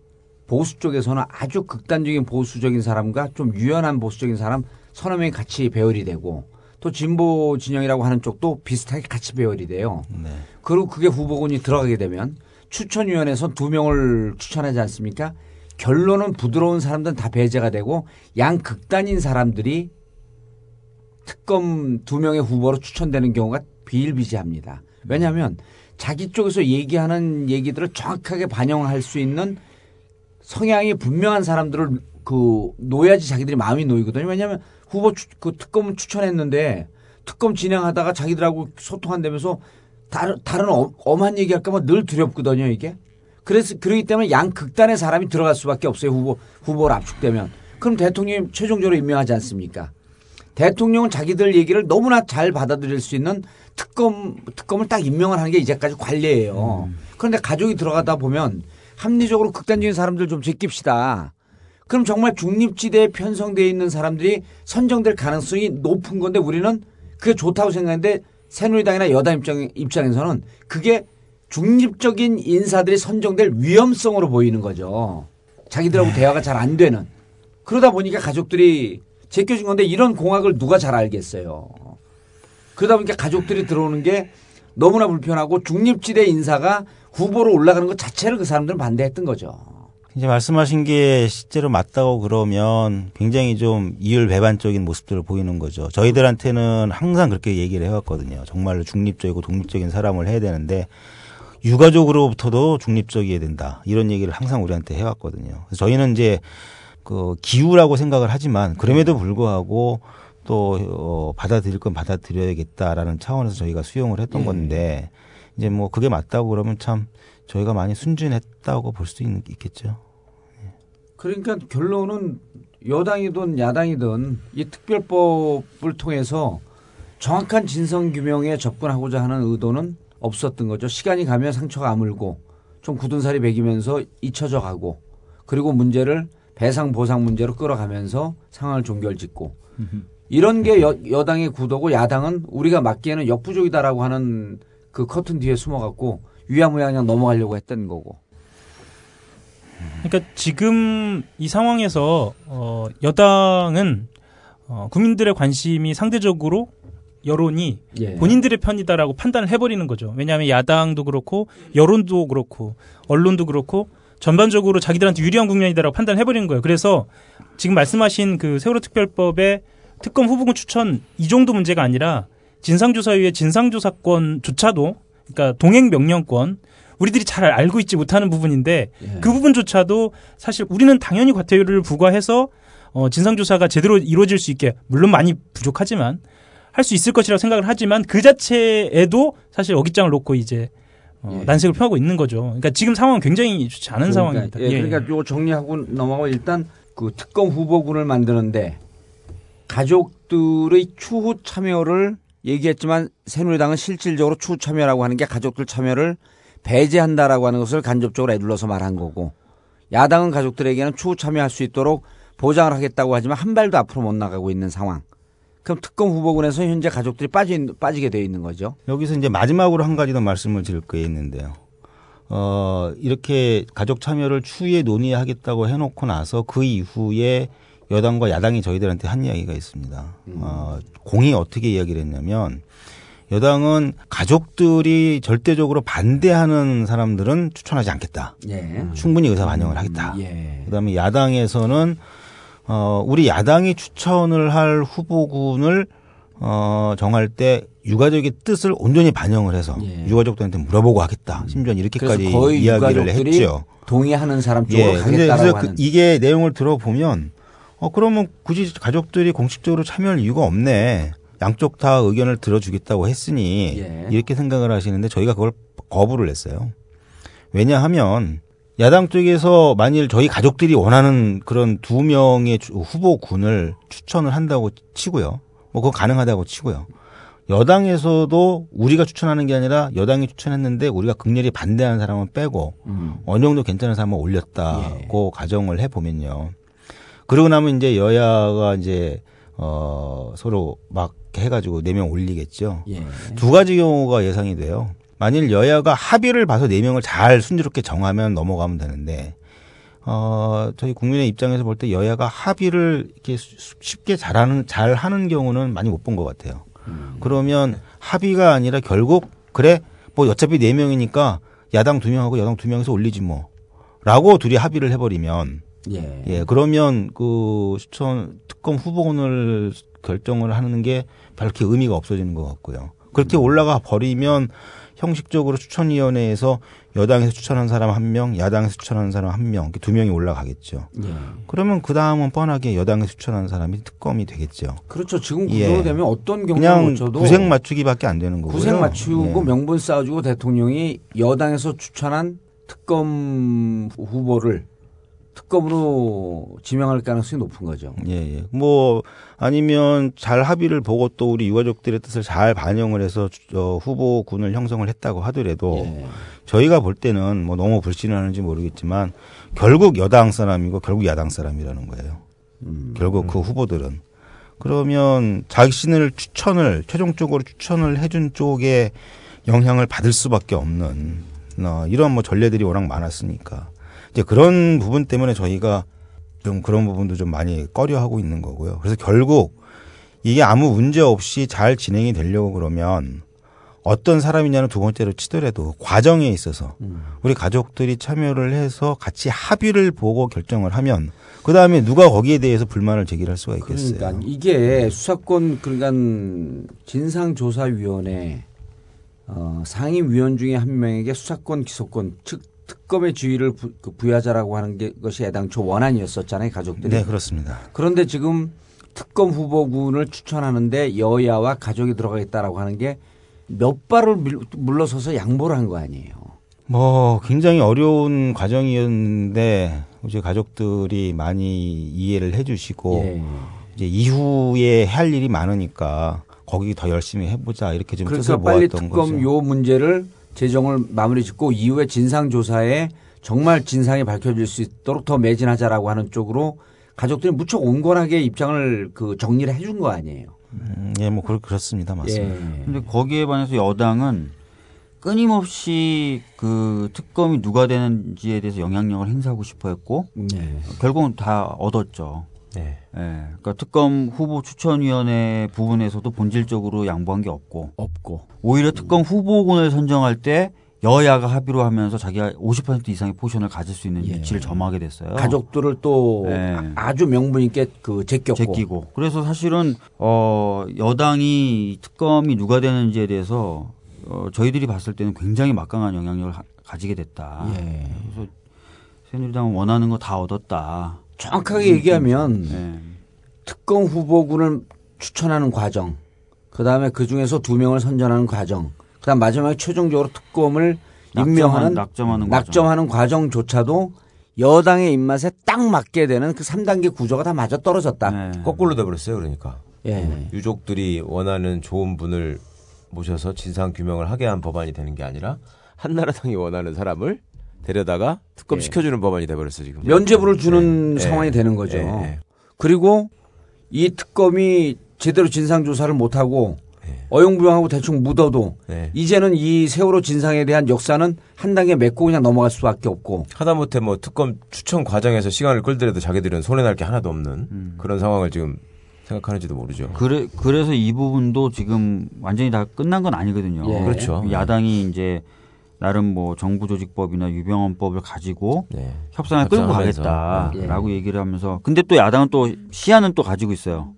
보수 쪽에서는 아주 극단적인 보수적인 사람과 좀 유연한 보수적인 사람 서너 명이 같이 배열이 되고 또 진보 진영이라고 하는 쪽도 비슷하게 같이 배열이 돼요. 그리고 그게 후보군이 들어가게 되면 추천위원회에서 두 명을 추천하지 않습니까? 결론은 부드러운 사람들은 다 배제가 되고 양 극단인 사람들이 특검 두 명의 후보로 추천되는 경우가 비일비재합니다. 왜냐하면 자기 쪽에서 얘기하는 얘기들을 정확하게 반영할 수 있는 성향이 분명한 사람들을 그 놓아야지 자기들이 마음이 놓이거든요. 왜냐하면 후보 추, 그 특검을 추천했는데 특검 진행하다가 자기들하고 소통 한다면서 다른 다른 어- 엄한 얘기할까봐 늘 두렵거든요. 이게. 그래서 그러기 때문에 양 극단의 사람이 들어갈 수밖에 없어요. 후보 후보를 압축되면. 그럼 대통령이 최종적으로 임명하지 않습니까? 대통령은 자기들 얘기를 너무나 잘 받아들일 수 있는 특검 특검을 딱 임명을 하는 게 이제까지 관례예요. 그런데 가족이 들어가다 보면 합리적으로 극단적인 사람들 좀 제낍시다. 그럼 정말 중립지대에 편성되어 있는 사람들이 선정될 가능성이 높은 건데 우리는 그게 좋다고 생각하는데 새누리당이나 여당 입장, 입장에서는 그게 중립적인 인사들이 선정될 위험성으로 보이는 거죠. 자기들하고 대화가 잘 안 되는. 그러다 보니까 가족들이 제껴진 건데 이런 공학을 누가 잘 알겠어요. 그러다 보니까 가족들이 들어오는 게 너무나 불편하고 중립지대 인사가 후보로 올라가는 것 자체를 그 사람들은 반대했던 거죠. 이제 말씀하신 게 실제로 맞다고 그러면 굉장히 좀 이율배반적인 모습들을 보이는 거죠. 저희들한테는 항상 그렇게 얘기를 해왔거든요. 정말로 중립적이고 독립적인 사람을 해야 되는데 유가족으로부터도 중립적이어야 된다. 이런 얘기를 항상 우리한테 해왔거든요. 그래서 저희는 이제 그 기우라고 생각을 하지만 그럼에도 불구하고 또 어, 받아들일 건 받아들여야겠다라는 차원에서 저희가 수용을 했던 예. 건데 이제 뭐 그게 맞다고 그러면 참 저희가 많이 순진했다고 볼 수 있겠죠. 그러니까 결론은 여당이든 야당이든 이 특별법을 통해서 정확한 진상 규명에 접근하고자 하는 의도는 없었던 거죠. 시간이 가면 상처가 아물고 좀 굳은 살이 배기면서 잊혀져 가고 그리고 문제를 배상 보상 문제로 끌어가면서 상황을 종결짓고 이런 게 여, 여당의 구도고 야당은 우리가 맞기에는 역부족이다라고 하는 그 커튼 뒤에 숨어갖고 유야무야 그냥 넘어가려고 했던 거고. 그러니까 지금 이 상황에서 어, 여당은 어, 국민들의 관심이 상대적으로 여론이 예. 본인들의 편이다라고 판단을 해버리는 거죠. 왜냐하면 야당도 그렇고 여론도 그렇고 언론도 그렇고 전반적으로 자기들한테 유리한 국면이다라고 판단을 해버리는 거예요. 그래서 지금 말씀하신 그 세월호 특별법의 특검 후보군 추천 이 정도 문제가 아니라 진상조사위의 진상조사권조차도 그러니까 동행 명령권 우리들이 잘 알고 있지 못하는 부분인데 예. 그 부분조차도 사실 우리는 당연히 과태료를 부과해서 어, 진상조사가 제대로 이루어질 수 있게 물론 많이 부족하지만 할 수 있을 것이라고 생각을 하지만 그 자체에도 사실 어깃장을 놓고 이제 어, 난색을 표하고 있는 거죠. 그러니까 지금 상황은 굉장히 좋지 않은 상황입니다. 예, 그러니까 요거 정리하고 넘어가고 일단 그 특검 후보군을 만드는데 가족들의 추후 참여를 얘기했지만 새누리당은 실질적으로 추후 참여라고 하는 게 가족들 참여를 배제한다라고 하는 것을 간접적으로 애둘러서 말한 거고 야당은 가족들에게는 추후 참여할 수 있도록 보장을 하겠다고 하지만 한 발도 앞으로 못 나가고 있는 상황. 그럼 특검 후보군에서 현재 가족들이 빠지, 빠지게 되어 있는 거죠. 여기서 이제 마지막으로 한 가지 더 말씀을 드릴 게 있는데요. 어, 이렇게 가족 참여를 추후에 논의하겠다고 해놓고 나서 그 이후에 여당과 야당이 저희들한테 한 이야기가 있습니다. 어, 공이 어떻게 이야기를 했냐면 여당은 가족들이 절대적으로 반대하는 사람들은 추천하지 않겠다. 예. 충분히 의사 반영을 하겠다. 예. 그다음에 야당에서는 어 우리 야당이 추천을 할 후보군을 어 정할 때 유가족의 뜻을 온전히 반영을 해서 유가족들한테 물어보고 하겠다. 심지어 이렇게까지 예. 이야기를 했죠. 동의하는 사람 쪽으로 예, 가겠다라고 그래서. 그 이게 내용을 들어보면 어 그러면 굳이 가족들이 공식적으로 참여할 이유가 없네. 양쪽 다 의견을 들어주겠다고 했으니 예. 이렇게 생각을 하시는데 저희가 그걸 거부를 했어요. 왜냐하면 야당 쪽에서 만일 저희 가족들이 원하는 그런 두 명의 주- 후보군을 추천을 한다고 치고요. 뭐 그거 가능하다고 치고요. 여당에서도 우리가 추천하는 게 아니라 여당이 추천했는데 우리가 극렬히 반대하는 사람은 빼고 음. 어느 정도 괜찮은 사람을 올렸다고 가정을 해 보면요. 그러고 나면 이제 여야가 이제 어 서로 막 해가지고 네 명 올리겠죠. 예. 두 가지 경우가 예상이 돼요. 만일 여야가 합의를 봐서 네 명을 잘 순조롭게 정하면 넘어가면 되는데 어 저희 국민의 입장에서 볼 때 여야가 합의를 이렇게 수- 쉽게 잘하는 잘 하는 경우는 많이 못 본 것 같아요. 그러면 합의가 아니라 결국 그래 뭐 어차피 네 명이니까 야당 두 명하고 여당 두 명에서 올리지 뭐라고 둘이 합의를 해버리면 예. 예, 그러면 그 추천 특검 후보군을 결정을 하는 게 별로 의미가 없어지는 것 같고요. 그렇게 올라가 버리면 형식적으로 추천위원회에서 여당에서 추천한 사람 한 명, 야당에서 추천한 사람 한 명, 이렇게 두 명이 올라가겠죠. 예. 그러면 그 다음은 뻔하게 여당에서 추천한 사람이 특검이 되겠죠. 그렇죠. 지금 예. 구조로 되면 어떤 경우를 거쳐도 구색 맞추기밖에 안 되는 거고요. 구색 맞추고 예. 명분 쌓아주고 대통령이 여당에서 추천한 특검 후보를 특검으로 지명할 가능성이 높은 거죠. 예, 예. 뭐 아니면 잘 합의를 보고 또 우리 유가족들의 뜻을 잘 반영을 해서 주- 어, 후보군을 형성을 했다고 하더라도 예. 저희가 볼 때는 뭐 너무 불신을 하는지 모르겠지만 결국 여당 사람이고 결국 야당 사람이라는 거예요. 음. 결국 그 후보들은 그러면 자신을 추천을 최종적으로 추천을 해준 쪽에 영향을 받을 수밖에 없는 어, 이런 뭐 전례들이 워낙 많았으니까 이제 그런 부분 때문에 저희가 좀 그런 부분도 좀 많이 꺼려하고 있는 거고요. 그래서 결국 이게 아무 문제 없이 잘 진행이 되려고 그러면 어떤 사람이냐는 두 번째로 치더라도 과정에 있어서 우리 가족들이 참여를 해서 같이 합의를 보고 결정을 하면 그 다음에 누가 거기에 대해서 불만을 제기할 수가 있겠어요. 그러니까 이게 수사권 그러니까 진상조사위원회 어, 상임위원 중에 한 명에게 수사권 기소권 즉 특검의 부, 그 부여하자라고 하는 게 것이 애당초 원안이었었잖아요 가족들이. 네, 그렇습니다. 그런데 지금 특검 후보군을 추천하는데 여야와 가족이 들어가겠다라고 하는 게 몇 발을 밀- 물러서서 양보를 한 거 아니에요. 뭐 굉장히 어려운 과정이었는데 이제 가족들이 많이 이해를 해주시고 예. 이제 이후에 할 일이 많으니까 거기 더 열심히 해보자 이렇게 좀 뜻을 그러니까 빨리 모았던 특검 거죠. 요 문제를 재정을 마무리 짓고 이후에 진상 조사에 정말 진상이 밝혀질 수 있도록 더 매진하자라고 하는 쪽으로 가족들이 무척 온건하게 입장을 그 정리를 해 준 거 아니에요. 음, 예, 뭐 그렇- 그렇습니다, 맞습니다. 예. 근데 거기에 반해서 여당은 끊임없이 그 특검이 누가 되는지에 대해서 영향력을 행사하고 싶어 했고 네. 결국은 다 얻었죠. 네. 예. 그러니까 특검 후보 추천위원회 부분에서도 본질적으로 양보한 게 없고 없고 오히려 특검 후보군을 선정할 때 여야가 합의로 하면서 자기가 50% 이상의 포션을 가질 수 있는 위치를 점하게 됐어요. 가족들을 또 네. 아- 아주 명분 있게 그 제꼈고. 제끼고. 그래서 사실은 어 여당이 특검이 누가 되는지에 대해서 어 저희들이 봤을 때는 굉장히 막강한 영향력을 하- 가지게 됐다. 예. 그래서 새누리당은 원하는 거 다 얻었다. 정확하게 얘기하면 네. 특검 후보군을 추천하는 과정, 그 다음에 그 중에서 두 명을 선정하는 과정, 그 다음 마지막에 최종적으로 특검을 임명하는 낙점하는 낙점하는 과정 조차도 여당의 입맛에 딱 맞게 되는 그 3단계 구조가 다 맞아 떨어졌다. 네. 거꾸로 돼버렸어요. 그러니까 예. 유족들이 원하는 좋은 분을 모셔서 진상 규명을 하게 한 법안이 되는 게 아니라 한나라당이 원하는 사람을 데려다가 특검 예. 시켜주는 법안이 돼버렸어 지금. 면죄부를 주는 예. 상황이 예. 되는 거죠. 그리고 이 특검이 제대로 진상 조사를 못 하고 예. 어용부용하고 대충 묻어도 네. 이제는 이 세월호 진상에 대한 역사는 한 단계 맺고 그냥 넘어갈 수밖에 없고 하다못해 뭐 특검 추천 과정에서 시간을 끌더라도 자기들은 손해날 게 하나도 없는 그런 상황을 지금 생각하는지도 모르죠. 그래 그래서 이 부분도 지금 완전히 다 끝난 건 아니거든요. 예. 그렇죠. 야당이 이제 나름 뭐 정부 조직법이나 유병헌법을 가지고 네. 협상을 끌고. 가겠다라고 얘기를 하면서 근데 또 야당은 또 시한은 또 가지고 있어요.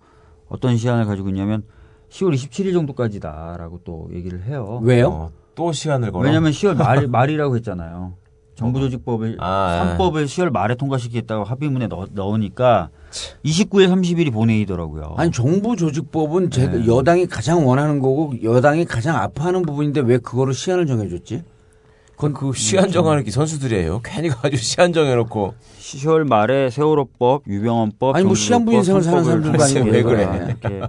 어떤 시한을 가지고 있냐면 10월 27일 정도까지다라고 또 얘기를 해요. 왜요? 어, 또 시간을 걸어. 왜냐하면 10월 말 말이라고 했잖아요. 정부 조직법을 아, 3법을 10월 말에 통과시키겠다고 합의문에 넣, 넣으니까 29일 30일이 본회의더라고요. 아니 정부 조직법은 제가 네. 여당이 가장 원하는 거고 여당이 가장 아파하는 부분인데 왜 그거를 시한을 정해줬지? 그건 그 시한 정하는 게 선수들이에요. 괜히 가지고 시한 정해놓고 10월 말에 세월호법, 유병헌법, 아니, 뭐 시한부 인생을 사는 사람들도 아니고 왜 그래? 이렇게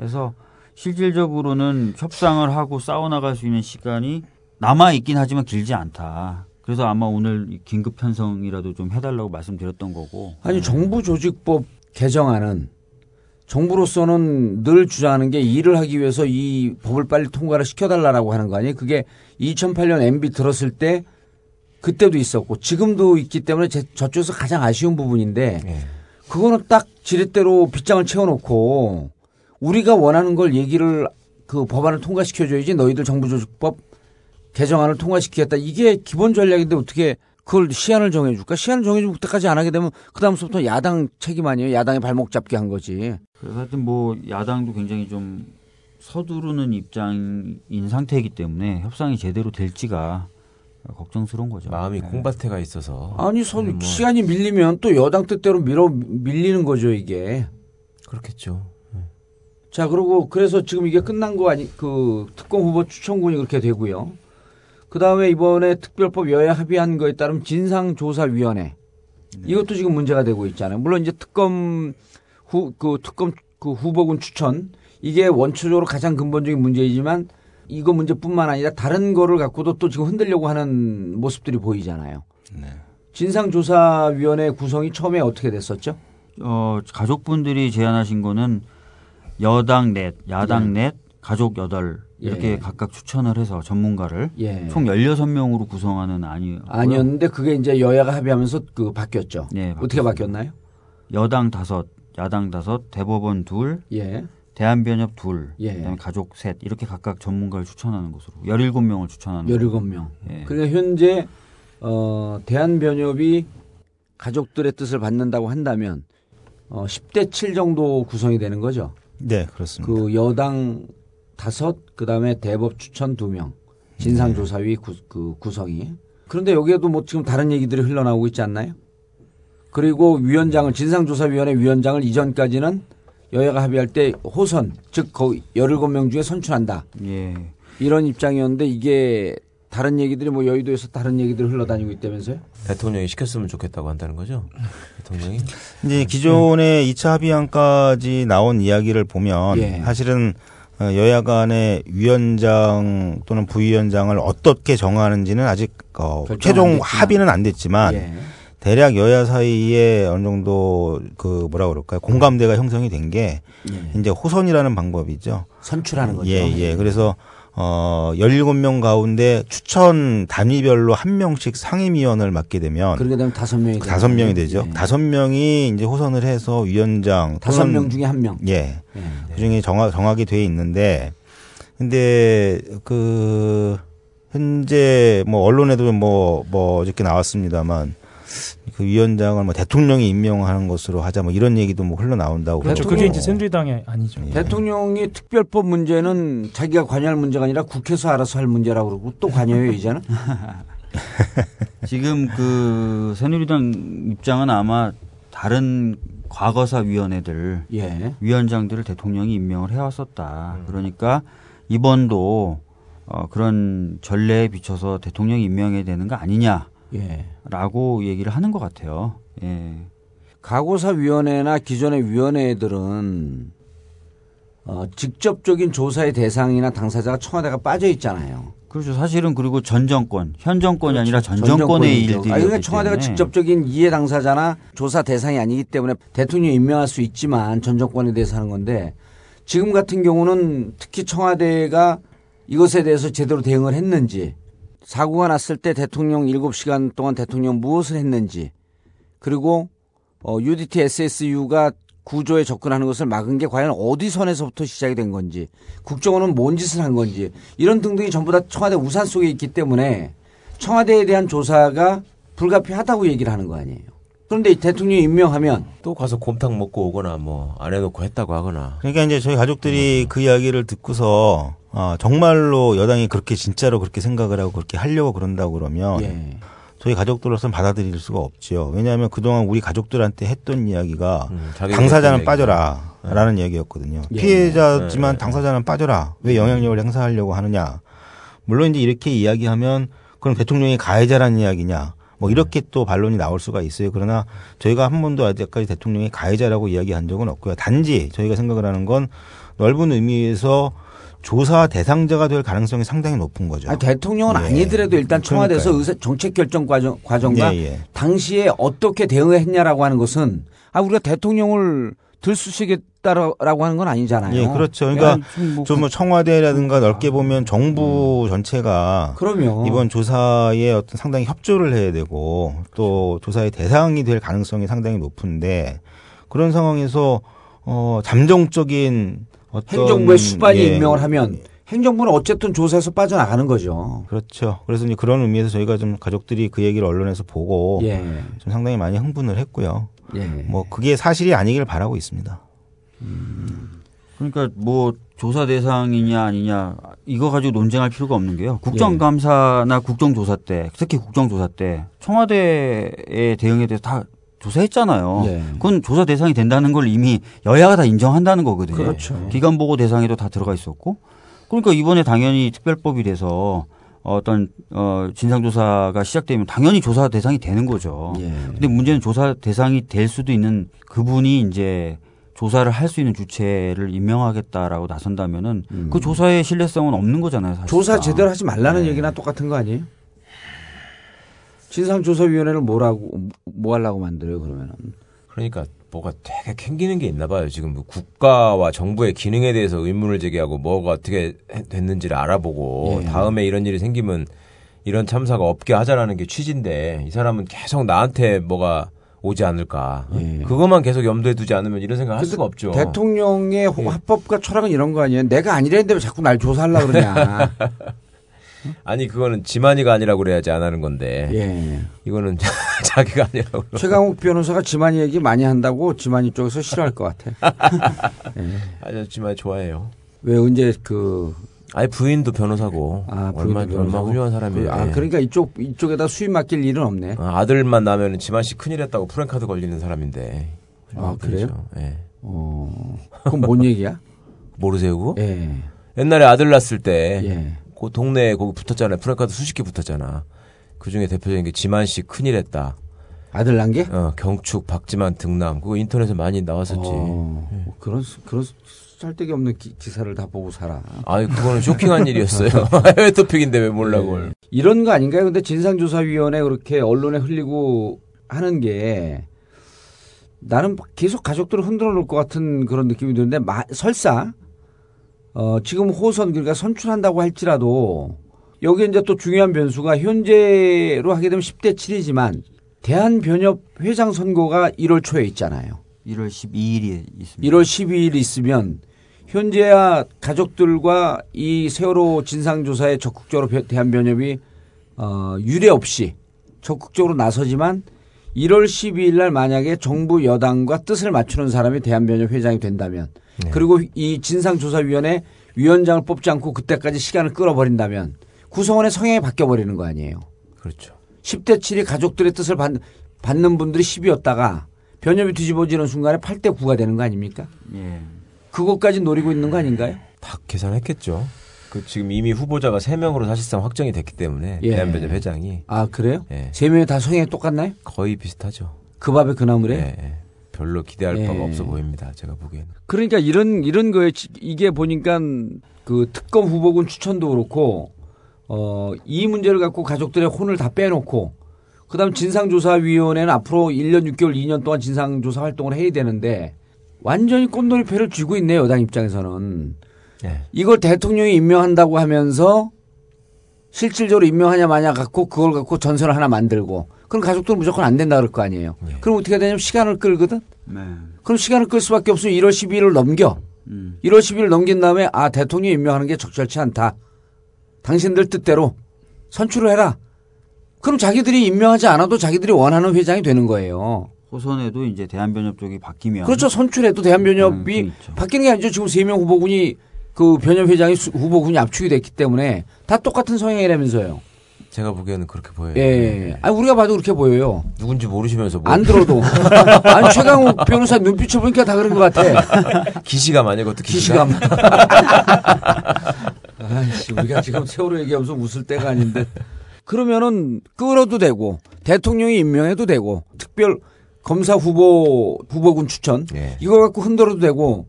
해서 실질적으로는 협상을 하고 싸워나갈 수 있는 시간이 남아 있긴 하지만 길지 않다. 그래서 아마 오늘 이 긴급 편성이라도 좀 해달라고 말씀드렸던 거고. 아니 정부 조직법 개정안은 정부로서는 늘 주장하는 게 일을 하기 위해서 이 법을 빨리 통과를 시켜달라고 하는 거 아니에요? 그게 2008년 MB 들었을 때 그때도 있었고 지금도 있기 때문에 제, 저쪽에서 가장 아쉬운 부분인데 예. 그거는 딱 지렛대로 빗장을 채워놓고 우리가 원하는 걸 얘기를 그 법안을 통과시켜줘야지 너희들 정부조직법 개정안을 통과시키겠다 이게 기본 전략인데 어떻게 그걸 시한을 정해줄까? 시한을 정해주면 그때까지 안 하게 되면 그 다음부터 야당 책임 아니에요? 야당의 발목 잡기 한 거지. 그래서 하여튼 뭐 야당도 굉장히 좀 서두르는 입장인 상태이기 때문에 협상이 제대로 될지가 걱정스러운 거죠. 마음이 네. 콩밭에가 있어서 아니 서 뭐 시간이 밀리면 또 여당 뜻대로 밀어 밀리는 거죠 이게. 그렇겠죠. 자 그리고 그래서 지금 이게 끝난 거 아니 그 특검 후보 추천군이 그렇게 되고요. 그 다음에 이번에 특별법 여야 합의한 거에 따르면 진상조사위원회 이것도 지금 문제가 되고 있잖아요. 물론 이제 특검 후 그 특검 그 후보군 추천 이게 원초적으로 가장 근본적인 문제이지만 이거 문제뿐만 아니라 다른 거를 갖고도 또 지금 흔들려고 하는 모습들이 보이잖아요. 진상조사위원회 구성이 처음에 어떻게 됐었죠? 어, 가족분들이 제안하신 거는 여당 넷, 야당 예. 넷, 가족 여덟 이렇게 예. 각각 추천을 해서 전문가를 예. 총 16명으로 구성하는 안이 아니었는데 그게 이제 여야가 합의하면서 그 바뀌었죠. 네, 어떻게 바뀌었나요? 여당 다섯, 야당 다섯, 대법원 둘, 예. 대한변협 둘, 예. 그다음에 가족 셋 이렇게 각각 전문가를 추천하는 것으로 17명을 추천하는 17명. 예. 그러니까 현재 어 대한변협이 가족들의 뜻을 받는다고 한다면 어 10대 7 정도 구성이 되는 거죠. 네, 그렇습니다. 그 여당 다섯, 그 다음에 대법 추천 두 명, 진상조사위 구, 그 구성이. 그런데 여기에도 뭐 지금 다른 얘기들이 흘러나오고 있지 않나요? 그리고 위원장을 진상조사위원회 위원장을 이전까지는 여야가 합의할 때 호선, 즉 거의 17명 중에 선출한다. 예. 이런 입장이었는데 이게 다른 얘기들이 뭐 여의도에서 다른 얘기들이 흘러다니고 있다면서요? 대통령이 시켰으면 좋겠다고 한다는 거죠. 대통령이 이제 기존의 2차 합의안까지 나온 이야기를 보면 예. 사실은 어, 여야 간의 위원장 또는 부위원장을 어떻게 정하는지는 아직 어, 안 최종 됐지만. 합의는 안 됐지만 예. 대략 여야 사이에 어느 정도 그 뭐라 그럴까요 공감대가 형성이 된게 예. 이제 호선이라는 방법이죠. 선출하는 거죠. 예, 예. 그래서 어 17명 가운데 추천 단위별로 한 명씩 상임위원을 맡게 되면 그렇게 되면 다섯 명이 다섯 명이 되죠. 예. 다섯 명이 이제 호선을 해서 위원장 다섯 명 중에 한 명. 예. 예. 그중에 정하, 정하게 돼 있는데 근데 그 현재 뭐 언론에도 뭐뭐 어저께 나왔습니다만 그 위원장을 뭐 대통령이 임명하는 것으로 하자 뭐 이런 얘기도 뭐 흘러나온다고 그렇죠. 그게 이제 새누리당이 아니죠. 예. 대통령이 특별법 문제는 자기가 관여할 문제가 아니라 국회에서 알아서 할 문제라고 그러고 또 관여해요 이제는. 지금 그 새누리당 입장은 아마 다른 과거사 위원회들 예. 위원장들을 대통령이 임명을 해왔었다. 그러니까 이번도 어, 그런 전례에 비춰서 대통령이 임명해야 되는 거 아니냐 라고 예. 얘기를 하는 것 같아요. 예. 가고사위원회나 기존의 위원회들은 어, 직접적인 조사의 대상이나 당사자가 청와대가 빠져 있잖아요. 그렇죠. 사실은 그리고 전 정권, 현 정권이 아니라 전전 정권의. 일들이 아니, 그러니까 청와대가 직접적인 이해 당사자나 조사 대상이 아니기 때문에 대통령이 임명할 수 있지만 전 정권에 대해서 하는 건데 지금 같은 경우는 특히 청와대가 이것에 대해서 제대로 대응을 했는지 사고가 났을 때 대통령 7시간 동안 대통령 무엇을 했는지 그리고 어, UDT SSU가 구조에 접근하는 것을 막은 게 과연 어디 선에서부터 시작이 된 건지 국정원은 뭔 짓을 한 건지 이런 등등이 전부 다 청와대 우산 속에 있기 때문에 청와대에 대한 조사가 불가피하다고 얘기를 하는 거 아니에요. 그런데 이 대통령이 임명하면 또 가서 곰탕 먹고 오거나 뭐 안 해놓고 했다고 하거나. 그러니까 이제 저희 가족들이 그 이야기를 듣고서 아, 정말로 여당이 그렇게 진짜로 그렇게 생각을 하고 그렇게 하려고 그런다고 그러면 예. 저희 가족들로서는 받아들일 수가 없죠. 왜냐하면 그동안 우리 가족들한테 했던 이야기가 음, 당사자는 했던 빠져라라는 이야기였거든요. 예. 피해자지만 예. 당사자는 빠져라. 왜 영향력을 행사하려고 하느냐. 물론 이제 이렇게 이야기하면 그럼 대통령이 가해자라는 이야기냐. 뭐 이렇게 또 반론이 나올 수가 있어요. 그러나 저희가 한 번도 아직까지 대통령이 가해자라고 이야기한 적은 없고요. 단지 저희가 생각을 하는 건 넓은 의미에서 조사 대상자가 될 가능성이 상당히 높은 거죠. 아니, 대통령은 예. 아니더라도 일단 청와대에서. 의사 정책 결정 과정 과정과 예, 예. 당시에 어떻게 대응했냐라고 하는 것은 아 우리가 대통령을 들쑤시겠다라고 하는 건 아니잖아요. 예, 그렇죠. 그러니까 야, 좀 뭐, 좀뭐 청와대라든가 넓게 보면 정부 전체가 그럼요. 이번 조사에 어떤 상당히 협조를 해야 되고 또 조사의 대상이 될 가능성이 상당히 높은데 그런 상황에서 어 잠정적인 어떤 행정부의 수반이 예, 임명을 하면 행정부는 어쨌든 조사에서 빠져나가는 거죠. 그렇죠. 그래서 이제 그런 의미에서 저희가 좀 가족들이 그 얘기를 언론에서 보고 예. 좀 상당히 많이 흥분을 했고요. 예. 뭐 그게 사실이 아니길 바라고 있습니다. 그러니까 뭐 조사 대상이냐 아니냐 이거 가지고 논쟁할 필요가 없는 게요. 국정감사나 국정조사 때 특히 국정조사 때 청와대의 대응에 대해서 다 조사했잖아요. 예. 그건 조사 대상이 된다는 걸 이미 여야가 다 인정한다는 거거든요. 그렇죠. 기관 보고 대상에도 다 들어가 있었고 그러니까 이번에 당연히 특별법이 돼서 어떤 어 진상조사가 시작되면 당연히 조사 대상이 되는 거죠. 예. 근데 문제는 조사 대상이 될 수도 있는 그분이 이제 조사를 할 수 있는 주체를 임명하겠다라고 나선다면은 그 조사의 신뢰성은 없는 거잖아요. 사실. 음. 조사 제대로 하지 말라는 얘기나 똑같은 거 아니에요? 진상조사위원회를 뭐라고 뭐 하려고 만들어요 그러면은? 그러니까 뭐가 되게 캥기는 게 있나 봐요. 지금 뭐 국가와 정부의 기능에 대해서 의문을 제기하고 뭐가 어떻게 해- 됐는지를 알아보고 예. 다음에 이런 일이 생기면 이런 참사가 없게 하자라는 게 취지인데 이 사람은 계속 나한테 뭐가 오지 않을까. 그것만 계속 염두에 두지 않으면 이런 생각 할 수가 없죠. 예. 대통령의 화법과 철학은 이런 거 아니에요? 내가 아니랬는데 왜 자꾸 날 조사하려고 그러냐. 아니 그거는 지만이가 아니라고 그래야지 안 하는 건데. 예. 이거는 자기가 아니라고. 최강욱 변호사가 지만이 얘기 많이 한다고 지만이 쪽에서 싫어할 것 같아. 예. 아저 지만이 좋아해요. 왜 언제 그 아니 부인도 변호사고 아, 얼마 부인도 얼마 변호사고? 훌륭한 사람이에요. 그, 아 그러니까 이쪽 이쪽에다 수입 맡길 일은 없네. 아, 아들만 나면 지만 씨 큰일했다고 프랭카드 걸리는 사람인데. 아, 그래요? 예. 어. 그건 뭔 얘기야? 모르세요 그거? 예. 옛날에 아들 낳았을 때, 예. 그 동네에 거기 붙었잖아요. 프랭카드 수십 개 붙었잖아. 그 중에 대표적인 게 지만 씨 큰일 했다. 아들 난 게? 어, 경축 박지만 등남. 그거 인터넷에 많이 나왔었지. 어, 뭐 그런 수- 그런 수- 쓸데기 없는 기, 기사를 다 보고 살아. 아이 그거는 쇼킹한 일이었어요. 해외 토픽인데 왜 몰라 그걸. 이런 거 아닌가요? 근데 진상조사위원회 그렇게 언론에 흘리고 하는 게 나는 계속 가족들을 흔들어 놓을 것 같은 그런 느낌이 드는데 마- 설사 어, 지금 호선 그러니까 선출한다고 할지라도 여기 이제 또 중요한 변수가 현재로 하게 되면 10대 7이지만 대한변협 회장 선거가 1월 초에 있잖아요. 1월 12일이 있습니다. 1월 12일 있으면 현재야 가족들과 이 세월호 진상조사에 적극적으로 벼- 대한변협이 어, 유례 없이 적극적으로 나서지만 1월 12일 날 만약에 정부 여당과 뜻을 맞추는 사람이 대한변협 회장이 된다면 그리고 이 진상조사위원회 위원장을 뽑지 않고 그때까지 시간을 끌어버린다면 구성원의 성향이 바뀌어 버리는 거 아니에요. 그렇죠. 10대 7이 가족들의 뜻을 받, 받는 분들이 10이었다가 변협이 뒤집어지는 순간에 8대 9가 되는 거 아닙니까? 예. 그것까지 노리고 있는 거 아닌가요? 다 계산했겠죠. 그 지금 이미 후보자가 3명으로 사실상 확정이 됐기 때문에 예. 대한변협 회장이 아 그래요? 예. 세 명이 다 성향이 똑같나요? 거의 비슷하죠. 그 밥에 그 나물에? 예, 예. 별로 기대할 예. 바가 없어 보입니다. 제가 보기에는. 그러니까 이런 이런 거에 지- 이게 보니까 그 특검 후보군 추천도 그렇고 어 이 문제를 갖고 가족들의 혼을 다 빼놓고 그다음 진상조사위원회는 앞으로 1년 6개월 2년 동안 진상조사 활동을 해야 되는데 완전히 꼼놀이패를 쥐고 있네요 여당 입장에서는 예. 이걸 대통령이 임명한다고 하면서 실질적으로 임명하냐 마냐 갖고 그걸 갖고 전선을 하나 만들고 그럼 가족들은 무조건 안 된다 그럴 거 아니에요. 그럼 어떻게 되냐면 시간을 끌거든. 네. 그럼 시간을 끌 수밖에 없으면 1월 12일을 넘겨. 음. 1월 10일 넘긴 다음에 아 대통령 임명하는 게 적절치 않다. 당신들 뜻대로 선출을 해라. 그럼 자기들이 임명하지 않아도 자기들이 원하는 회장이 되는 거예요. 호선에도 이제 대한변협 쪽이 바뀌면 그렇죠. 선출해도 음, 대한변협이 바뀌는 게 아니죠. 지금 세 명 후보군이 그 변협 회장이 수- 후보군이 압축이 됐기 때문에 다 똑같은 성향이라면서요. 제가 보기에는 그렇게 보여요. 예. 아니 우리가 봐도 그렇게 보여요. 누군지 모르시면서 뭐 안 들어도. 아니 최강욱 변호사 눈빛을 보니까 다 그런 것 같아. 기시감 아니에요, 그것도 기시감. 기시감. 아이씨, 우리가 지금 세월호 얘기하면서 웃을 때가 아닌데. 그러면은 끌어도 되고 대통령이 임명해도 되고 특별 검사 후보 후보군 추천 예. 이거 갖고 흔들어도 되고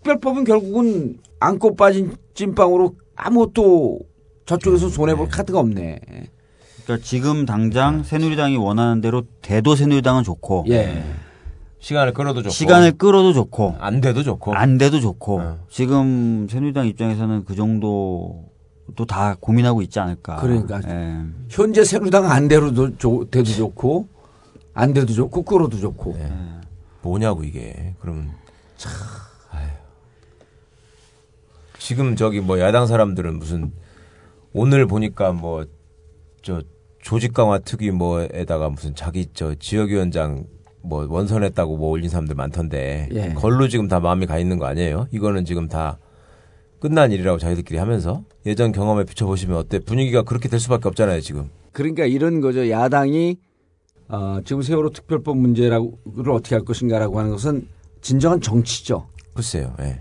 특별법은 결국은 안고 빠진 찐빵으로 아무것도 저쪽에서 손해 볼 카드가 없네. 그러니까 지금 당장 새누리당이 원하는 대로 돼도 새누리당은 좋고 예. 시간을 끌어도 좋고 시간을 끌어도 좋고 안 돼도 좋고 안 돼도 좋고 지금 새누리당 입장에서는 그 정도도 다 고민하고 있지 않을까. 그러니까 예. 현재 새누리당 안 돼도 좋- 돼도 좋고 안 돼도 좋고 끌어도 좋고. 뭐냐고 이게. 그러면 아휴. 지금 저기 뭐 야당 사람들은 무슨 오늘 보니까 뭐 저 조직 강화 특위 뭐에다가 무슨 자기 저 지역위원장 뭐 원선했다고 뭐 올린 사람들 많던데 예. 걸로 지금 다 마음이 가 있는 거 아니에요? 이거는 지금 다 끝난 일이라고 자기들끼리 하면서 예전 경험에 비춰보시면 어때 분위기가 그렇게 될 수밖에 없잖아요 지금. 그러니까 이런 거죠. 야당이 어, 지금 세월호 특별법 문제를 어떻게 할 것인가라고 하는 것은 진정한 정치죠. 글쎄요. 예.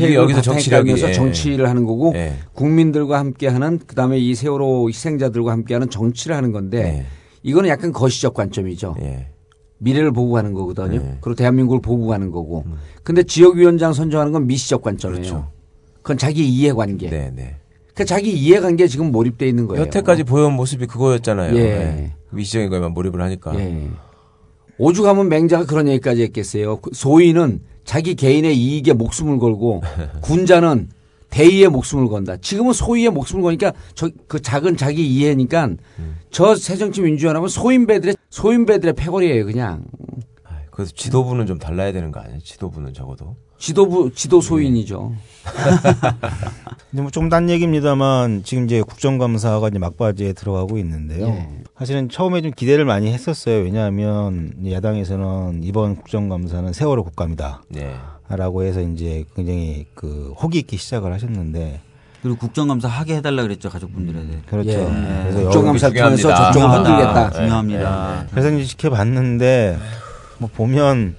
이게 여기서 정치력이, 깔면서 예. 정치를 하는 거고 예. 국민들과 함께하는 그다음에 이 세월호 희생자들과 함께하는 정치를 하는 건데 예. 이거는 약간 거시적 관점이죠. 미래를 보고 가는 거거든요. 예. 그리고 대한민국을 보고 가는 거고. 음. 근데 지역위원장 선정하는 건 미시적 관점이에요. 그렇죠. 그건 자기 이해관계. 네, 네. 그 자기 이해관계에 지금 몰입돼 있는 거예요. 여태까지 보여온 모습이 그거였잖아요. 예. 예. 미시적인 거에만 몰입을 하니까. 예. 오죽하면 맹자가 그런 얘기까지 했겠어요. 그 소인은 자기 개인의 이익에 목숨을 걸고 군자는 대의에 목숨을 건다. 지금은 소위에 목숨을 거니까 저 그 작은 자기 이해니까 저 새정치민주연합은 소인배들의 소인배들의 패거리예요, 그냥. 그래서 지도부는 좀 달라야 되는 거 아니에요? 지도부는 적어도. 지도부 지도 소인이죠. 근데 뭐 좀 딴 얘기입니다만 지금 이제 국정감사가 이제 막바지에 들어가고 있는데요. 예. 사실은 처음에 좀 기대를 많이 했었어요. 왜냐하면 야당에서는 이번 국정감사는 세월호 국감이다. 네. 라고 해서 이제 굉장히 그 호기 있게 시작을 하셨는데 그리고 국정감사 하게 해달라 그랬죠 가족분들한테. 그렇죠. 예. 그래서 국정감사를 여기 통해서 중요합니다. 저쪽을 흔들겠다. 중요합니다. 그래서 이제 지켜봤는데 뭐 보면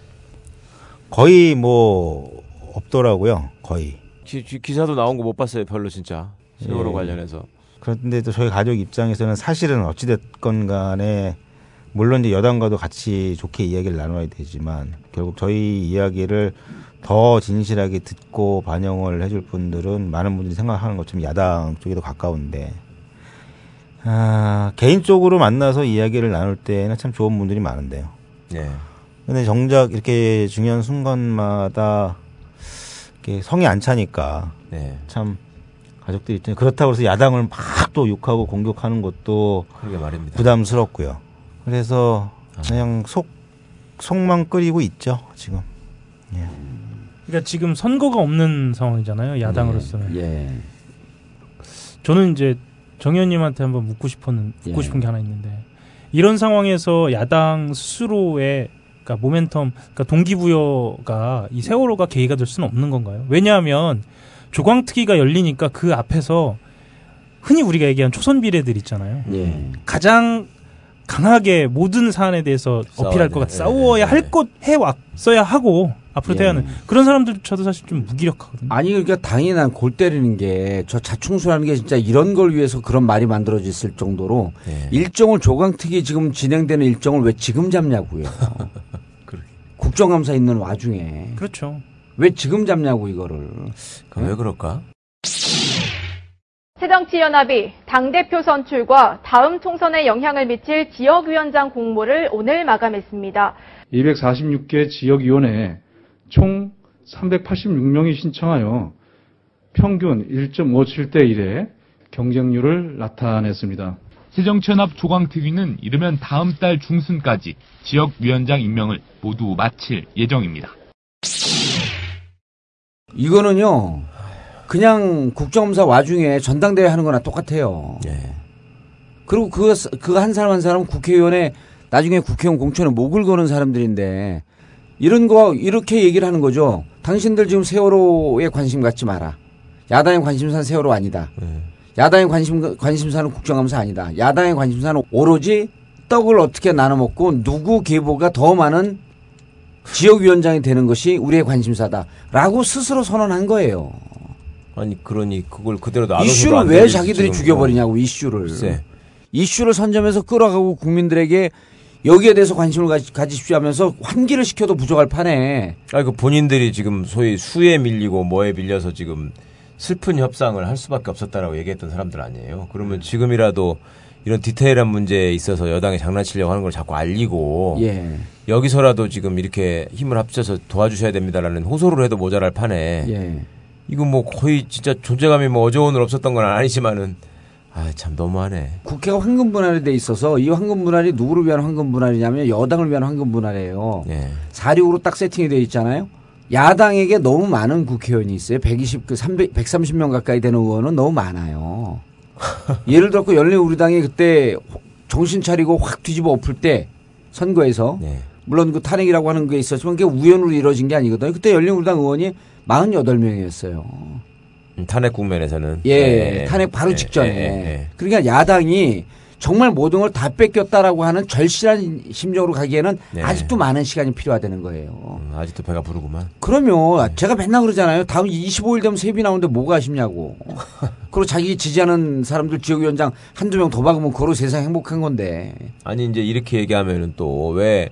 거의 뭐 없더라고요. 거의. 기, 사도 나온 거 못 봤어요, 별로 진짜. 세월호 예. 관련해서. 그런데 또 저희 가족 입장에서는 사실은 어찌됐건 간에 물론 이제 여당과도 같이 좋게 이야기를 나눠야 되지만 결국 저희 이야기를 더 진실하게 듣고 반영을 해줄 분들은 많은 분들이 생각하는 것처럼 야당 쪽에 더 가까운데 아, 개인적으로 만나서 이야기를 나눌 때는 참 좋은 분들이 많은데요. 예. 근데 정작 이렇게 중요한 순간마다 이렇게 성이 안 차니까 네. 참 가족들 입장에 그렇다고 해서 야당을 막 또 욕하고 공격하는 것도 그러게 말입니다. 부담스럽고요. 그래서 그냥 속 속만 끓이고 있죠 지금. 예. 그러니까 지금 선거가 없는 상황이잖아요. 야당으로서는. 예. 저는 이제 정 의원님한테 한번 묻고 싶은 묻고 예. 싶은 게 하나 있는데 이런 상황에서 야당 스스로의 그러니까 모멘텀, 그러니까 동기부여가 이 세월호가 계기가 될 수는 없는 건가요? 왜냐하면 조광특위가 열리니까 그 앞에서 흔히 우리가 얘기한 초선 비례들 있잖아요. 예. 가장 강하게 모든 사안에 대해서 어필할 것 같아 싸워야 돼. 싸워야 할것 해왔어야 하고 앞으로 예. 돼야 하는 그런 사람들조차도 사실 좀 무기력하거든요. 아니 그러니까 당연히 난 골 때리는 게 저 자충수라는 게 진짜 이런 걸 위해서 그런 말이 만들어졌을 정도로 예. 일정을 조강특위 지금 진행되는 일정을 왜 지금 잡냐고요. 국정감사 있는 와중에 그렇죠. 왜 지금 잡냐고 이거를. 왜 그럴까? 새정치연합이 당대표 선출과 다음 총선에 영향을 미칠 지역위원장 공모를 오늘 마감했습니다. 246개 지역위원회에 총 386명이 신청하여 평균 1.57대 1의 경쟁률을 나타냈습니다. 새정치연합 조광특위는 이르면 다음 달 중순까지 지역위원장 임명을 모두 마칠 예정입니다. 이거는요. 그냥 국정감사 와중에 전당대회 하는 거나 똑같아요. 그리고 그거, 그거 한 사람 한 사람은 국회의원에 나중에 국회의원 공천에 목을 거는 사람들인데 이런 거 이렇게 얘기를 하는 거죠. 당신들 지금 세월호에 관심 갖지 마라. 야당의 관심사는 세월호 아니다. 야당의 관심 관심사는 국정감사 아니다. 야당의 관심사는 오로지 떡을 어떻게 나눠 먹고 누구 계보가 더 많은 지역위원장이 되는 것이 우리의 관심사다라고 스스로 선언한 거예요. 아니 그러니 그걸 그대로 놔둬서 이슈를 왜 자기들이 죽여버리냐고 이슈를 글쎄. 이슈를 선점해서 끌어가고 국민들에게 여기에 대해서 관심을 가지, 가지십시오 하면서 환기를 시켜도 부족할 판에 아니 그 본인들이 지금 소위 수에 밀리고 뭐에 밀려서 지금 슬픈 협상을 할 수밖에 없었다라고 얘기했던 사람들 아니에요. 그러면 지금이라도 이런 디테일한 문제에 있어서 여당이 장난치려고 하는 걸 자꾸 알리고 예. 여기서라도 지금 이렇게 힘을 합쳐서 도와주셔야 됩니다라는 호소를 해도 모자랄 판에 예. 이거 뭐 거의 진짜 존재감이 뭐 어제 오늘 없었던 건 아니지만은 아 참 너무하네. 국회가 황금 분할이 돼 있어서 이 황금 분할이 누구를 위한 황금 분할이냐면 여당을 위한 황금 분할이에요. 예. 4.6으로 딱 세팅이 돼 있잖아요. 야당에게 너무 많은 국회의원이 있어요. 120, 그 300, 130명 가까이 되는 의원은 너무 많아요. 예를 들어 열린우리당이 그때 정신 차리고 확 뒤집어 엎을 때 선거에서 물론 그 탄핵이라고 하는 게 있었지만 그게 우연으로 이루어진 게 아니거든요. 그때 열린우리당 의원이 48명이었어요. 음, 탄핵 국면에서는 예, 탄핵 바로 예, 직전에. 예, 예. 그러니까 야당이 정말 모든 걸 다 뺏겼다라고 하는 절실한 심정으로 가기에는 네. 아직도 많은 시간이 필요하다는 거예요. 음, 아직도 배가 부르구만. 그러면 제가 맨날 그러잖아요. 다음 25일 되면 세비 나오는데 뭐가 아쉽냐고. 그리고 자기 지지하는 사람들 지역위원장 한두 명 더 박으면 그로 세상 행복한 건데. 아니 이제 이렇게 얘기하면은 또 왜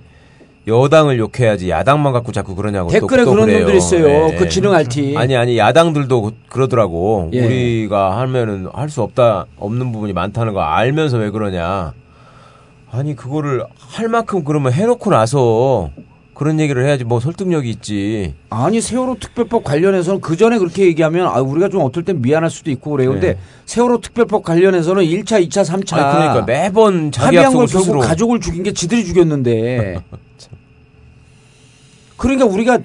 여당을 욕해야지 야당만 갖고 자꾸 그러냐고 댓글에 또, 또 그런 그래요. 놈들 있어요. 예. 그 지능할 티. 아니 아니 야당들도 그- 그러더라고. 예. 우리가 하면은 할 수 없다 없는 부분이 많다는 거 알면서 왜 그러냐. 아니 그거를 할 만큼 그러면 해놓고 나서 그런 얘기를 해야지 뭐 설득력이 있지. 아니 세월호 특별법 관련해서는 그 전에 그렇게 얘기하면 아 우리가 좀 어떨 땐 미안할 수도 있고 그래요. 근데 네. 세월호 특별법 관련해서는 1차, 2차, 3차 아니, 그러니까 매번 자기 합의한 걸 결국 스스로. 가족을 죽인 게 지들이 죽였는데. 그러니까 우리가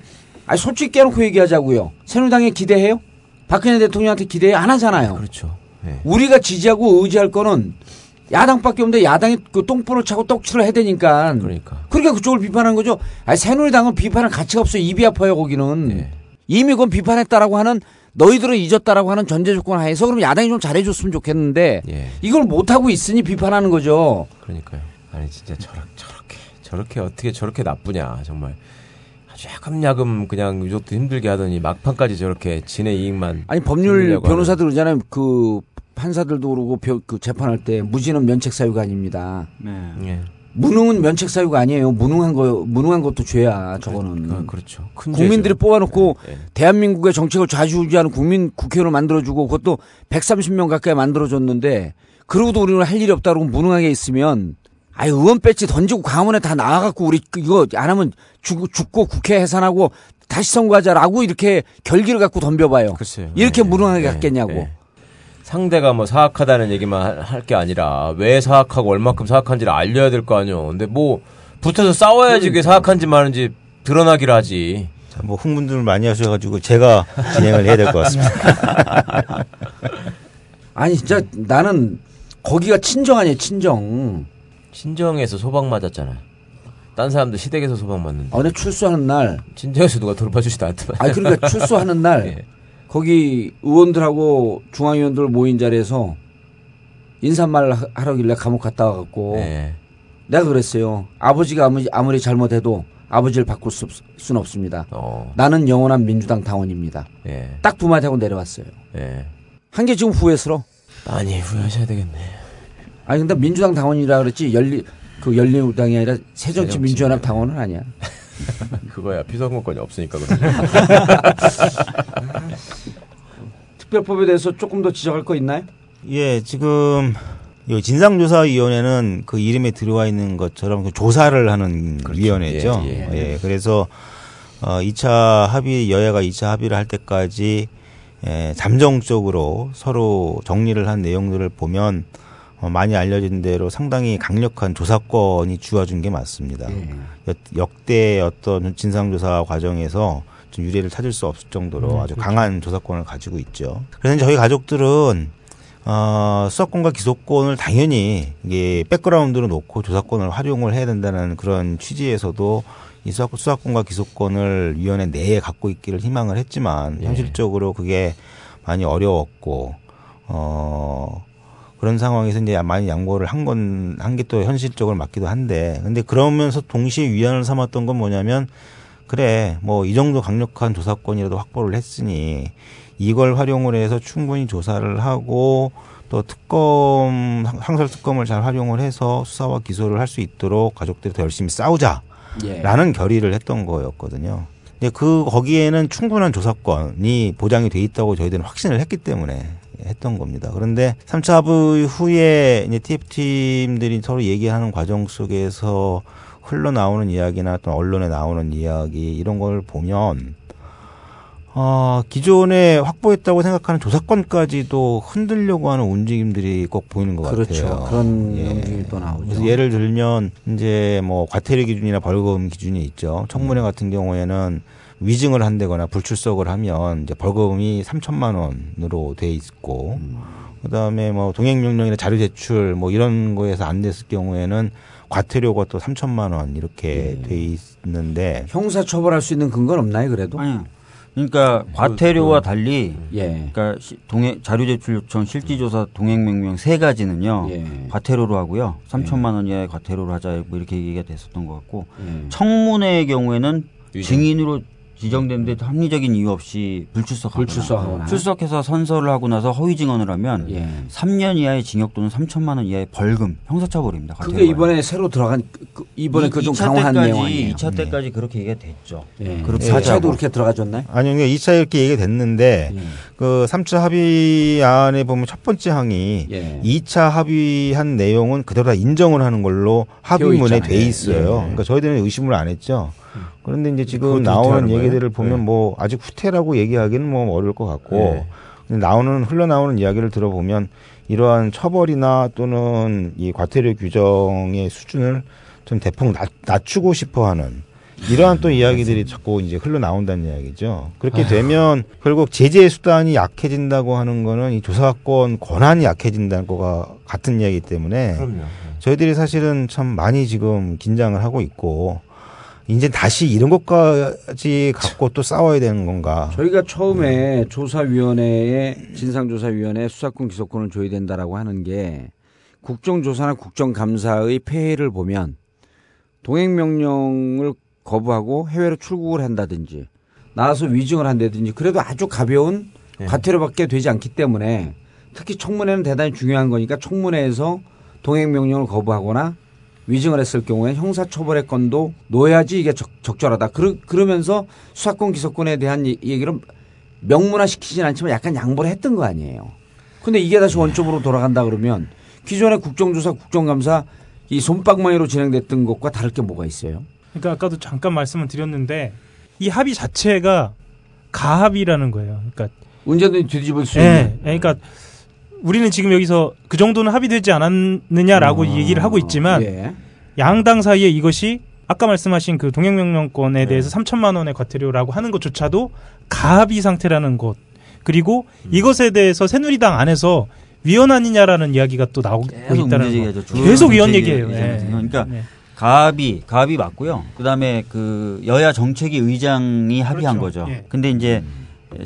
아니 솔직히 깨놓고 얘기하자고요. 새누리당에 기대해요? 박근혜 대통령한테 기대 안 하잖아요. 그렇죠. 우리가 지지하고 의지할 거는 야당밖에 없는데 야당이 그 똥볼을 차고 떡칠을 해야 되니까. 그러니까. 그러니까 그쪽을 비판하는 거죠. 아니 새누리당은 비판할 가치가 없어요. 입이 아파요 거기는. 네. 이미 그건 비판했다라고 하는 너희들은 잊었다라고 하는 전제 조건 하에서 그럼 야당이 좀 잘해줬으면 좋겠는데 예. 이걸 못 하고 있으니 비판하는 거죠. 그러니까요. 아니 진짜 저렇게 저렇게 저렇게 어떻게 저렇게 나쁘냐 정말 야금야금 그냥 유족도 힘들게 하더니 막판까지 저렇게 진의 이익만 아니 법률 변호사들 그러잖아요. 그 판사들도 그러고 벼- 그 재판할 때 무지는 면책 사유가 아닙니다. 하는. 예. 무능은 면책 사유가 아니에요. 무능한 거 무능한 것도 죄야. 저거는. 그렇죠. 큰 국민들이 죄죠. 뽑아놓고 예, 예. 대한민국의 정책을 좌지우지하는 국민 국회의원을 만들어주고 그것도 130명 가까이 만들어줬는데 그러고도 우리는 할 일이 없다고 무능하게 있으면 아예 의원 배지 던지고 광화문에 다 나와갖고 우리 이거 안 하면 죽, 죽고 국회 해산하고 다시 선거하자라고 이렇게 결기를 갖고 덤벼봐요. 글쎄요. 이렇게 예, 무능하게 예, 갖겠냐고. 예. 상대가 뭐 사악하다는 얘기만 할 게 아니라 왜 사악하고 얼마큼 사악한지를 알려야 될 거 아니요. 근데 뭐 붙어서 싸워야지 그게 사악한지 마는지 드러나기를 하지. 자, 뭐 흥분들 많이 하셔가지고 제가 진행을 해야 될 것 같습니다. 아니 진짜 나는 거기가 친정 아니에요 친정. 친정에서 소방 맞았잖아. 딴 사람들 시댁에서 소방 맞는데. 어느 출소하는 날 친정에서 누가 돌봐주지도 않더만. 아니 그러니까 출소하는 날 예. 거기 의원들하고 중앙위원들 모인 자리에서 인사말 하- 하러길래 감옥 갔다 와갖고 예. 내가 그랬어요. 아버지가 아무리, 아무리 잘못해도 아버지를 바꿀 수, 없, 수는 없습니다. 나는 영원한 민주당 당원입니다. 어. 예. 딱두 마디 하고 내려왔어요. 예. 한게 지금 후회스러. 많이 후회하셔야 되겠네. 아니 근데 민주당 당원이라 그랬지 열리 그 열린우리당이 아니라 새정치 민주연합 당원은 아니야. 그거야 피선거권이 없으니까 그런 특별법에 대해서 조금 더 지적할 거 있나요? 예, 지금 이 진상조사위원회는 그 이름에 들어와 있는 것처럼 그 조사를 하는 위원회죠. 예, 예. 예, 그래서 어 2차 합의 여야가 2차 합의를 할 때까지 예, 잠정적으로 서로 정리를 한 내용들을 보면 어, 많이 알려진 대로 상당히 강력한 조사권이 주어진 게 맞습니다. 예. 역- 역대 어떤 진상조사 과정에서 좀 유례를 찾을 수 없을 정도로 음, 아주 그렇죠. 강한 조사권을 가지고 있죠. 그래서 저희 가족들은 어, 수사권과 기소권을 당연히 이게 백그라운드로 놓고 조사권을 활용을 해야 된다는 그런 취지에서도 이 수사- 수사권과 기소권을 위원회 내에 갖고 있기를 희망을 했지만 예. 현실적으로 그게 많이 어려웠고 어 그런 상황에서 이제 많이 양보를 한 건 한 게 또 현실적으로 맞기도 한데 근데 그러면서 동시에 위안을 삼았던 건 뭐냐면 그래 뭐 이 정도 강력한 조사권이라도 확보를 했으니 이걸 활용을 해서 충분히 조사를 하고 또 특검 상- 상설 특검을 잘 활용을 해서 수사와 기소를 할 수 있도록 가족들이 더 열심히 싸우자라는 예. 결의를 했던 거였거든요. 근데 그 거기에는 충분한 조사권이 보장이 돼 있다고 저희들은 확신을 했기 때문에 했던 겁니다. 그런데 3차 합의 후에 이제 TF팀들이 서로 얘기하는 과정 속에서 흘러나오는 이야기나 또 언론에 나오는 이야기 이런 걸 보면 어, 기존에 확보했다고 생각하는 조사권까지도 흔들려고 하는 움직임들이 꼭 보이는 것 그렇죠. 같아요. 그런 움직임이 또 나오죠. 예를 들면 이제 뭐 과태료 기준이나 벌금 기준이 있죠. 청문회 같은 경우에는 위증을 한다거나 불출석을 하면 이제 벌금이 3천만 원으로 돼 있고 그다음에 뭐 동행 명령이나 자료 제출 뭐 이런 거에서 안 됐을 경우에는 과태료가 또 3천만 원 이렇게 돼 있는데 형사 처벌할 수 있는 근거는 없나요, 그래도? 아니, 그러니까 과태료와 그- 달리 예. 그러니까 시- 동행 자료 제출 요청 실질조사 동행 명령 세 가지는요 예. 과태료로 하고요 3천만 원 이하의 과태료로 하자 뭐 이렇게 얘기가 됐었던 것 같고 예. 청문회의 경우에는. 증인으로 지정되는데 합리적인 이유 없이 불출석하거나, 불출석하거나. 출석해서 선서를 하고 나서 허위 증언을 하면 예. 3년 이하의 징역 또는 3천만 원 이하의 벌금 형사처벌입니다. 그게. 이번에 새로 들어간 그- 그- 이번에 이- 그좀 강화한 때까지, 내용 아니에요? 2차 때까지 그렇게 얘기가 됐죠. 예. 그렇게 예. 하자고. 차에도 그렇게 들어가졌나요? 아니요, 그러니까 2차 이렇게 얘기가 됐는데 예. 그 3차 합의안에 보면 첫 번째 항이 예. 2차 합의한 내용은 그대로 다 인정을 하는 걸로 합의문에. 돼 있어요. 예. 그러니까 저희들은 의심을 안 했죠. 그런데 이제 지금 나오는 얘기들을? 보면 네. 뭐 아직 후퇴라고 얘기하기는 뭐 어려울 것 같고 네. 근데 나오는 흘러나오는 이야기를 들어보면 이러한 처벌이나 또는 이 과태료 규정의 수준을 좀 대폭 낮, 낮추고 싶어하는 이러한 또 이야기들이 자꾸 이제 흘러나온다는 이야기죠. 그렇게 되면 결국 제재 수단이 약해진다고 하는 거는 이 조사권 권한이 약해진다는 거가 같은 이야기이기 때문에 그럼요. 저희들이 사실은 참 많이 지금 긴장을 하고 있고 이제 다시 이런 것까지 갖고 또 싸워야 되는 건가? 저희가 처음에 조사위원회에 진상조사위원회 수사권 기소권을 줘야 된다라고 하는 게 국정조사나 국정감사의 폐해를 보면 동행명령을 거부하고 해외로 출국을 한다든지 나와서 위증을 한다든지 그래도 아주 가벼운 과태료밖에 되지 않기 때문에 특히 청문회는 대단히 중요한 거니까 청문회에서 동행명령을 거부하거나 위증을 했을 경우에 형사처벌의 건도 놓아야지 이게 적, 적절하다. 그러, 그러면서 수사권 기소권에 대한 이- 얘기를 명문화시키진 않지만 약간 양보를 했던 거 아니에요. 근데 이게 다시 원점으로 돌아간다 그러면 기존의 국정조사, 국정감사 이 손방망이로 진행됐던 것과 다를 게 뭐가 있어요? 그러니까 아까도 잠깐 말씀을 드렸는데 이 합의 자체가 가합이라는 거예요. 그러니까 언제든 뒤집을 수 예, 있는. 그러니까 우리는 지금 여기서 그 정도는 합의되지 않았느냐라고 얘기를 하고 있지만 아, 예. 양당 사이에 이것이 아까 말씀하신 그 동행명령권에 대해서 3천만 원의 과태료라고 하는 것조차도 가합의 상태라는 것 그리고 이것에 대해서 새누리당 안에서 위헌 아니냐라는 이야기가 또 나오고 있다는 거. 계속 위헌 얘기예요. 예. 그러니까 네. 가합이 가합이 맞고요. 그다음에 그 여야 정책위 의장이 합의한 그렇죠. 거죠. 예. 근데 이제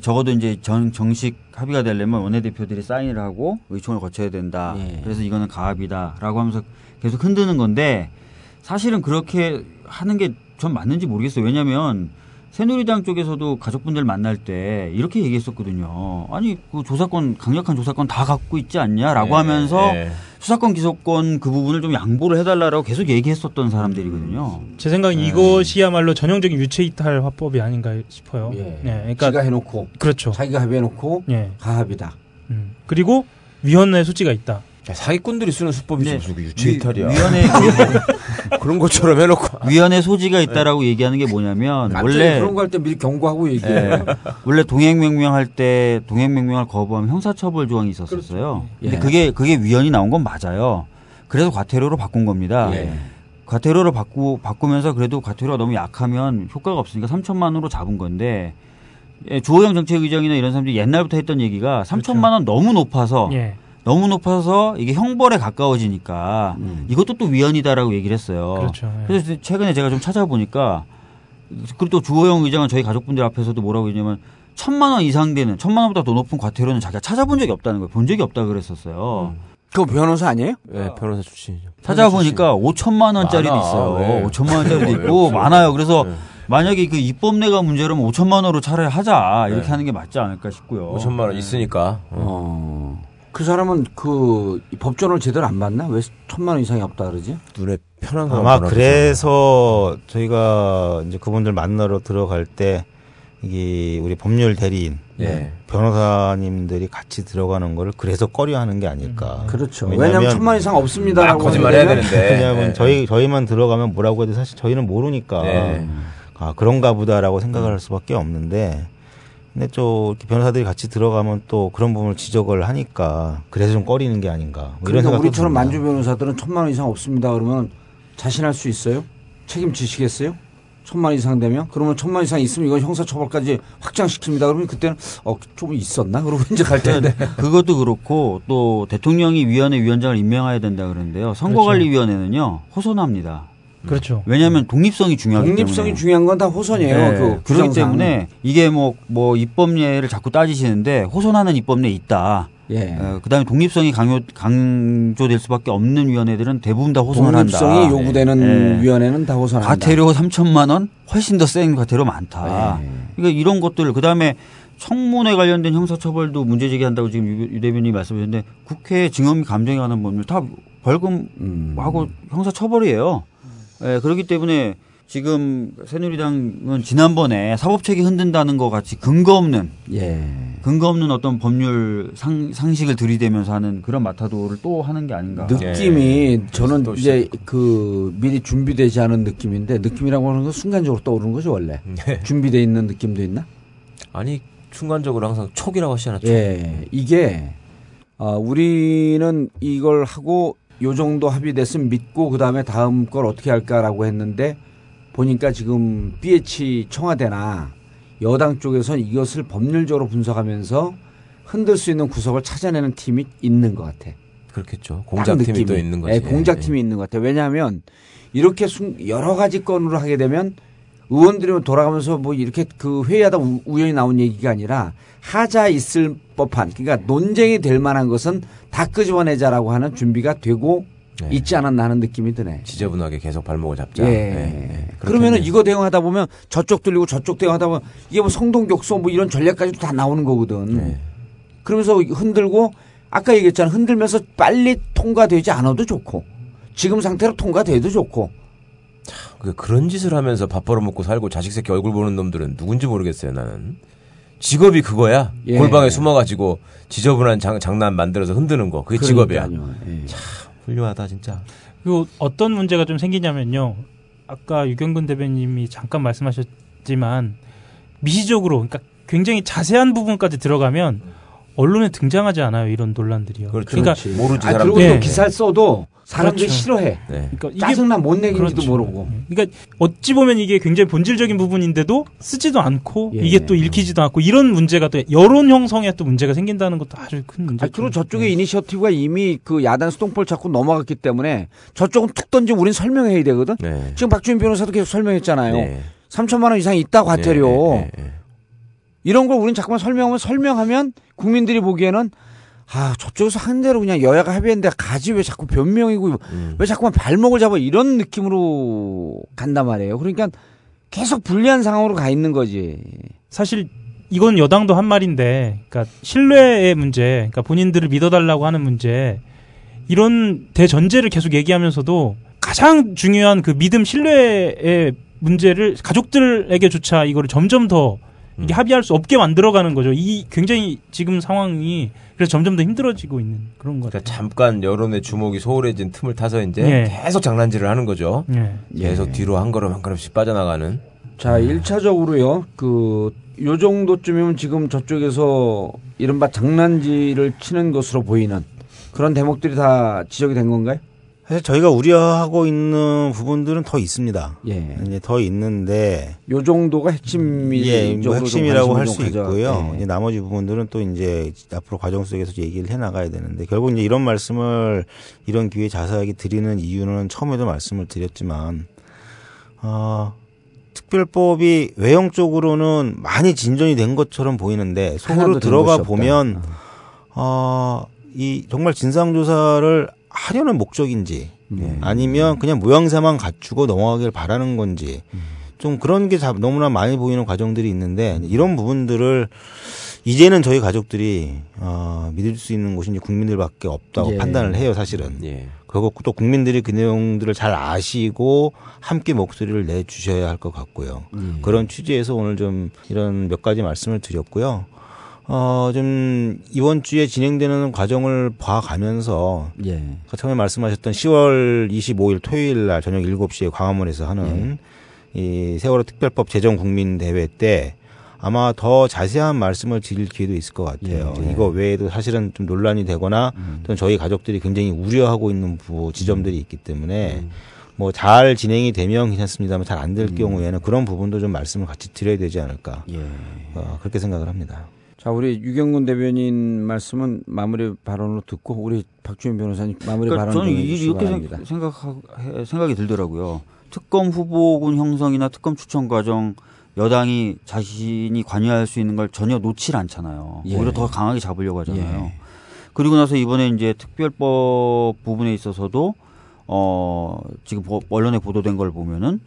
적어도 이제 정, 정식 합의가 되려면 원내대표들이 사인을 하고 의총을 거쳐야 된다. 예. 그래서 이거는 가합이다라고 하면서 계속 흔드는 건데 사실은 그렇게 하는 게 전 맞는지 모르겠어요. 왜냐하면 새누리당 쪽에서도 가족분들 만날 때 이렇게 얘기했었거든요. 아니 그 조사권 강력한 조사권 다 갖고 있지 않냐라고 예, 하면서 예. 수사권 기소권 그 부분을 좀 양보를 해달라고 계속 얘기했었던 사람들이거든요. 제 생각엔 이것이야말로 전형적인 유체 이탈 화법이 아닌가 싶어요. 예. 네, 그러니까 지가 해놓고 그렇죠. 자기가 합의해놓고 예. 가합이다. 음. 그리고 위헌의 소지가 있다. 사기꾼들이 쓰는 수법이지 무슨 그 유체 위- 이탈이야. 위원회 그런 것처럼 해놓고 위원회 소지가 있다라고 얘기하는 게 뭐냐면 원래 그런 거 할 때 미리 경고하고 얘기해. 예. 원래 동행명령할 때 동행명령을 거부하면 형사처벌 조항이 있었었어요. 근데 예. 그게 그게 위헌이 나온 건 맞아요. 그래서 과태료로 바꾼 겁니다. 예. 과태료로 바꾸 바꾸면서 그래도 과태료가 너무 약하면 효과가 없으니까 3천만 원으로 잡은 건데 예, 주호영 정책의장이나 이런 사람들이 옛날부터 했던 얘기가 3천만 원 너무 높아서 예. 너무 높아서 이게 형벌에 가까워지니까 이것도 또 위헌이다라고 얘기를 했어요. 그렇죠. 예. 그래서 최근에 제가 좀 찾아보니까 그리고 또 주호영 의장은 저희 가족분들 앞에서도 뭐라고 했냐면 천만 원 이상 되는 천만 원보다 더 높은 과태료는 자기가 찾아본 적이 없다는 거예요. 본 적이 없다 그랬었어요. 그거 변호사 아니에요? 네, 변호사 출신이죠. 찾아보니까 5천만 원짜리도 많아. 있어요. 네. 5천만 원짜리도 네, 있고. 많아요. 그래서 네. 만약에 그 입법내가 문제라면 5천만 원으로 차라리 하자 이렇게 네. 하는 게 맞지 않을까 싶고요. 5천만 원 있으니까. 어. 그 사람은 그 법전을 제대로 안 봤나? 왜 천만 원 이상이 없다 그러지? 눈에 편한 거 아마 그래서 저희가 이제 그분들 만나러 들어갈 때 이게 우리 법률 대리인 예. 변호사님들이 같이 들어가는 거를 그래서 꺼려하는 게 아닐까. 그렇죠. 왜냐하면 천만 원 이상 없습니다라고 막 거짓말 해야 되는데. 왜냐하면 예. 저희 저희만 들어가면 뭐라고 해도 사실 저희는 모르니까 예. 아 그런가 보다라고 생각을 할 수밖에 없는데 근데 또 변호사들이 같이 들어가면 또 그런 부분을 지적을 하니까 그래서 좀 꺼리는 게 아닌가 뭐 이런 그러니까 생각도 우리처럼 듭니다. 만주 변호사들은 천만 원 이상 없습니다 그러면 자신할 수 있어요? 책임지시겠어요? 천만 원 이상 되면 그러면 천만 원 이상 있으면 이건 형사처벌까지 확장시킵니다. 그러면 그때는 어좀 있었나? 그러고 이제 갈 텐데. 그것도 그렇고 또 대통령이 위원회 위원장을 임명해야 된다 그러는데요. 선거관리위원회는요 호선합니다. 그렇죠. 왜냐하면 독립성이 중요하기 때문에. 독립성이 중요한 건 다 호선이에요. 네. 그 그렇기. 때문에 이게 뭐, 뭐 입법례를 자꾸 따지시는데 호선하는 입법례 있다. 예. 어, 그다음에 독립성이 강요, 강조될 수밖에 없는 위원회들은 대부분 다 호선을 한다. 독립성이 요구되는 네. 위원회는 다 호선한다. 과태료 3천만 원 훨씬 더 센 과태료 많다. 네. 그러니까 이런 것들 그다음에 청문회 관련된 형사처벌도 문제 제기한다고 지금 유, 유 대변인이 말씀하셨는데 국회 증언 감정에 관한 법률 다 벌금하고 음. 형사처벌이에요. 예, 그렇기 때문에 지금 새누리당은 지난번에 사법체계 흔든다는 것 같이 근거 없는 예. 근거 없는 어떤 법률 상, 상식을 들이대면서 하는 그런 마타도를 또 하는 게 아닌가. 느낌이 예. 저는 또 이제 그 미리 준비되지 않은 느낌인데 느낌이라고 하는 건 순간적으로 떠오르는 거죠 원래. 네. 준비돼 있는 느낌도 있나? 아니 순간적으로 항상 촉이라고 하시잖아요. 촉. 예, 이게 아, 우리는 이걸 하고 요 정도 합의됐으면 믿고 그 다음에 다음 걸 어떻게 할까라고 했는데 보니까 지금 BH 청와대나 여당 쪽에서는 이것을 법률적으로 분석하면서 흔들 수 있는 구석을 찾아내는 팀이 있는 것 같아. 그렇겠죠. 딱 공작팀이. 또 있는 거지. 예, 공작팀이 있는 것 같아요. 왜냐하면 이렇게 순- 여러 가지 건으로 하게 되면 의원들이 돌아가면서 뭐 이렇게 그 회의하다 우- 우연히 나온 얘기가 아니라 하자 있을 법한 그러니까 논쟁이 될 만한 것은 다 끄집어내자라고 하는 준비가 되고 네. 있지 않았나 하는 느낌이 드네. 지저분하게 계속 발목을 잡자. 예. 네, 네. 그러면은. 이거 대응하다 보면 저쪽 들리고 저쪽 대응하다 보면 이게 뭐 성동격소 뭐 이런 전략까지도 다 나오는 거거든. 네. 그러면서 흔들고 아까 얘기했잖아. 흔들면서 빨리 통과되지 않아도 좋고 지금 상태로 통과돼도 좋고 그 그런 짓을 하면서 밥 벌어먹고 살고 자식 새끼 얼굴 보는 놈들은 누군지 모르겠어요. 나는 직업이 그거야. 예. 골방에 숨어가지고 지저분한 장, 장난 만들어서 흔드는 거. 그게 직업이야. 그러니까요. 예. 참 훌륭하다 진짜. 그리고 어떤 문제가 좀 생기냐면요. 아까 유경근 대변님이 잠깐 말씀하셨지만 미시적으로 그러니까 굉장히 자세한 부분까지 들어가면 언론에 등장하지 않아요. 이런 논란들이요. 그렇죠. 그러니까 그렇지. 모르지, 아, 사람들이. 그리고 또 네. 기사를 써도 사람들이 그렇죠. 싫어해. 네. 그러니까 짜증나 못 내기지도 그렇죠. 모르고. 그러니까 어찌 보면 이게 굉장히 본질적인 부분인데도 쓰지도 않고 예. 이게 또 읽히지도 않고 이런 문제가 또 여론 형성에 또 문제가 생긴다는 것도 아주 큰 문제. 아, 그리고 저쪽에 이니셔티브가 이미 그 야단 수동볼 잡고 넘어갔기 때문에 저쪽은 툭 던지 우린 설명해야 되거든. 네. 지금 박주민 변호사도 계속 설명했잖아요. 네. 3천만 원 이상 있다 과태료. 이런 걸 우린 자꾸만 설명하면 설명하면 국민들이 보기에는 아 저쪽에서 한 대로 그냥 여야가 합의했는데 가지 왜 자꾸 변명이고 음. 왜 자꾸만 발목을 잡아 이런 느낌으로 간단 말이에요. 그러니까 계속 불리한 상황으로 가 있는 거지. 사실 이건 여당도 한 말인데, 그러니까 신뢰의 문제, 그러니까 본인들을 믿어달라고 하는 문제, 이런 대전제를 계속 얘기하면서도 가장 중요한 그 믿음 신뢰의 문제를 가족들에게조차 이거를 점점 더 이게 합의할 수 없게 만들어가는 거죠. 이 굉장히 지금 상황이 그래서 점점 더 힘들어지고 있는 그런 것 같아요. 그러니까 잠깐 여론의 주목이 소홀해진 틈을 타서 이제 예. 계속 장난질을 하는 거죠. 예. 계속 뒤로 한 걸음 한 걸음씩 빠져나가는. 자, 일차적으로요 그, 요 정도쯤이면 지금 저쪽에서 이른바 장난질을 치는 것으로 보이는 그런 대목들이 다 지적이 된 건가요? 사실 저희가 우려하고 있는 부분들은 더 있습니다. 예. 이제 더 있는데 요 정도가 핵심이 예, 뭐 핵심이라고 할 수 있고요. 예. 이제 나머지 부분들은 또 이제 앞으로 과정 속에서 얘기를 해 나가야 되는데 결국 이제 이런 말씀을 이런 기회에 자세하게 드리는 이유는 처음에도 말씀을 드렸지만 어, 특별법이 외형적으로는 많이 진전이 된 것처럼 보이는데 속으로 된 들어가. 보면 어, 이 정말 진상 조사를 하려는 목적인지 네. 아니면 그냥 모양새만 갖추고 넘어가길 바라는 건지 좀 그런 게 자- 너무나 많이 보이는 과정들이 있는데 이런 부분들을 이제는 저희 가족들이 어, 믿을 수 있는 곳이 이제 국민들밖에 없다고 예. 판단을 해요 사실은. 예. 그리고 또 국민들이 그 내용들을 잘 아시고 함께 목소리를 내주셔야 할 것 같고요. 음. 그런 취지에서 오늘 좀 이런 몇 가지 말씀을 드렸고요. 어, 좀 이번 주에 진행되는 과정을 봐가면서 예. 아까 처음에 말씀하셨던 10월 25일 토요일 날 저녁 7시에 광화문에서 하는 이 세월호 특별법 제정 국민 대회 때 아마 더 자세한 말씀을 드릴 기회도 있을 것 같아요. 예. 이거 외에도 사실은 좀 논란이 되거나 또는 저희 가족들이 굉장히 우려하고 있는 부, 지점들이 있기 때문에 뭐잘 진행이 되면 괜찮습니다만 잘 안 될 경우에는 그런 부분도 좀 말씀을 같이 드려야 되지 않을까. 어, 그렇게 생각을 합니다. 자, 우리 유경군 대변인 말씀은 마무리 발언으로 듣고 우리 박주민 변호사님 마무리 그러니까 발언 저는 이- 이렇게 바랍니다. 생- 생각하, 생각이 들더라고요. 특검 후보군 형성이나 특검 추천 과정 여당이 자신이 관여할 수 있는 걸 전혀 놓질 않잖아요. 예. 오히려 더 강하게 잡으려고 하잖아요. 예. 그리고 나서 이번에 이제 특별법 부분에 있어서도 어 지금 보- 언론에 보도된 걸 보면은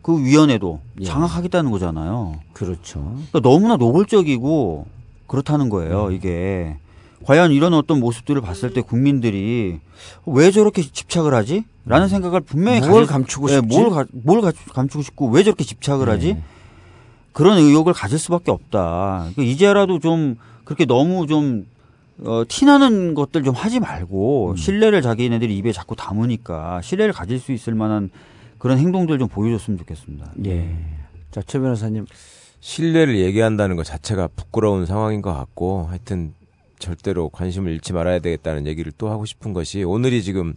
그 위원회도 예. 장악하겠다는 거잖아요. 그렇죠. 그러니까 너무나 노골적이고 그렇다는 거예요. 음. 이게 과연 이런 어떤 모습들을 봤을 때 국민들이 왜 저렇게 집착을 하지? 라는 생각을 분명히 뭘 가질- 감추고 예, 싶지? 뭘, 가- 뭘 가- 감추고 싶고 왜 저렇게 집착을 네. 하지? 그런 의혹을 가질 수밖에 없다. 그러니까 이제라도 좀 그렇게 너무 좀 어, 티나는 것들 좀 하지 음. 말고 신뢰를 자기네들이 입에 자꾸 담으니까 신뢰를 가질 수 있을 만한 그런 행동들 좀 보여줬으면 좋겠습니다. 예. 자, 최 변호사님. 신뢰를 얘기한다는 것 자체가 부끄러운 상황인 것 같고 하여튼 절대로 관심을 잃지 말아야 되겠다는 얘기를 또 하고 싶은 것이 오늘이 지금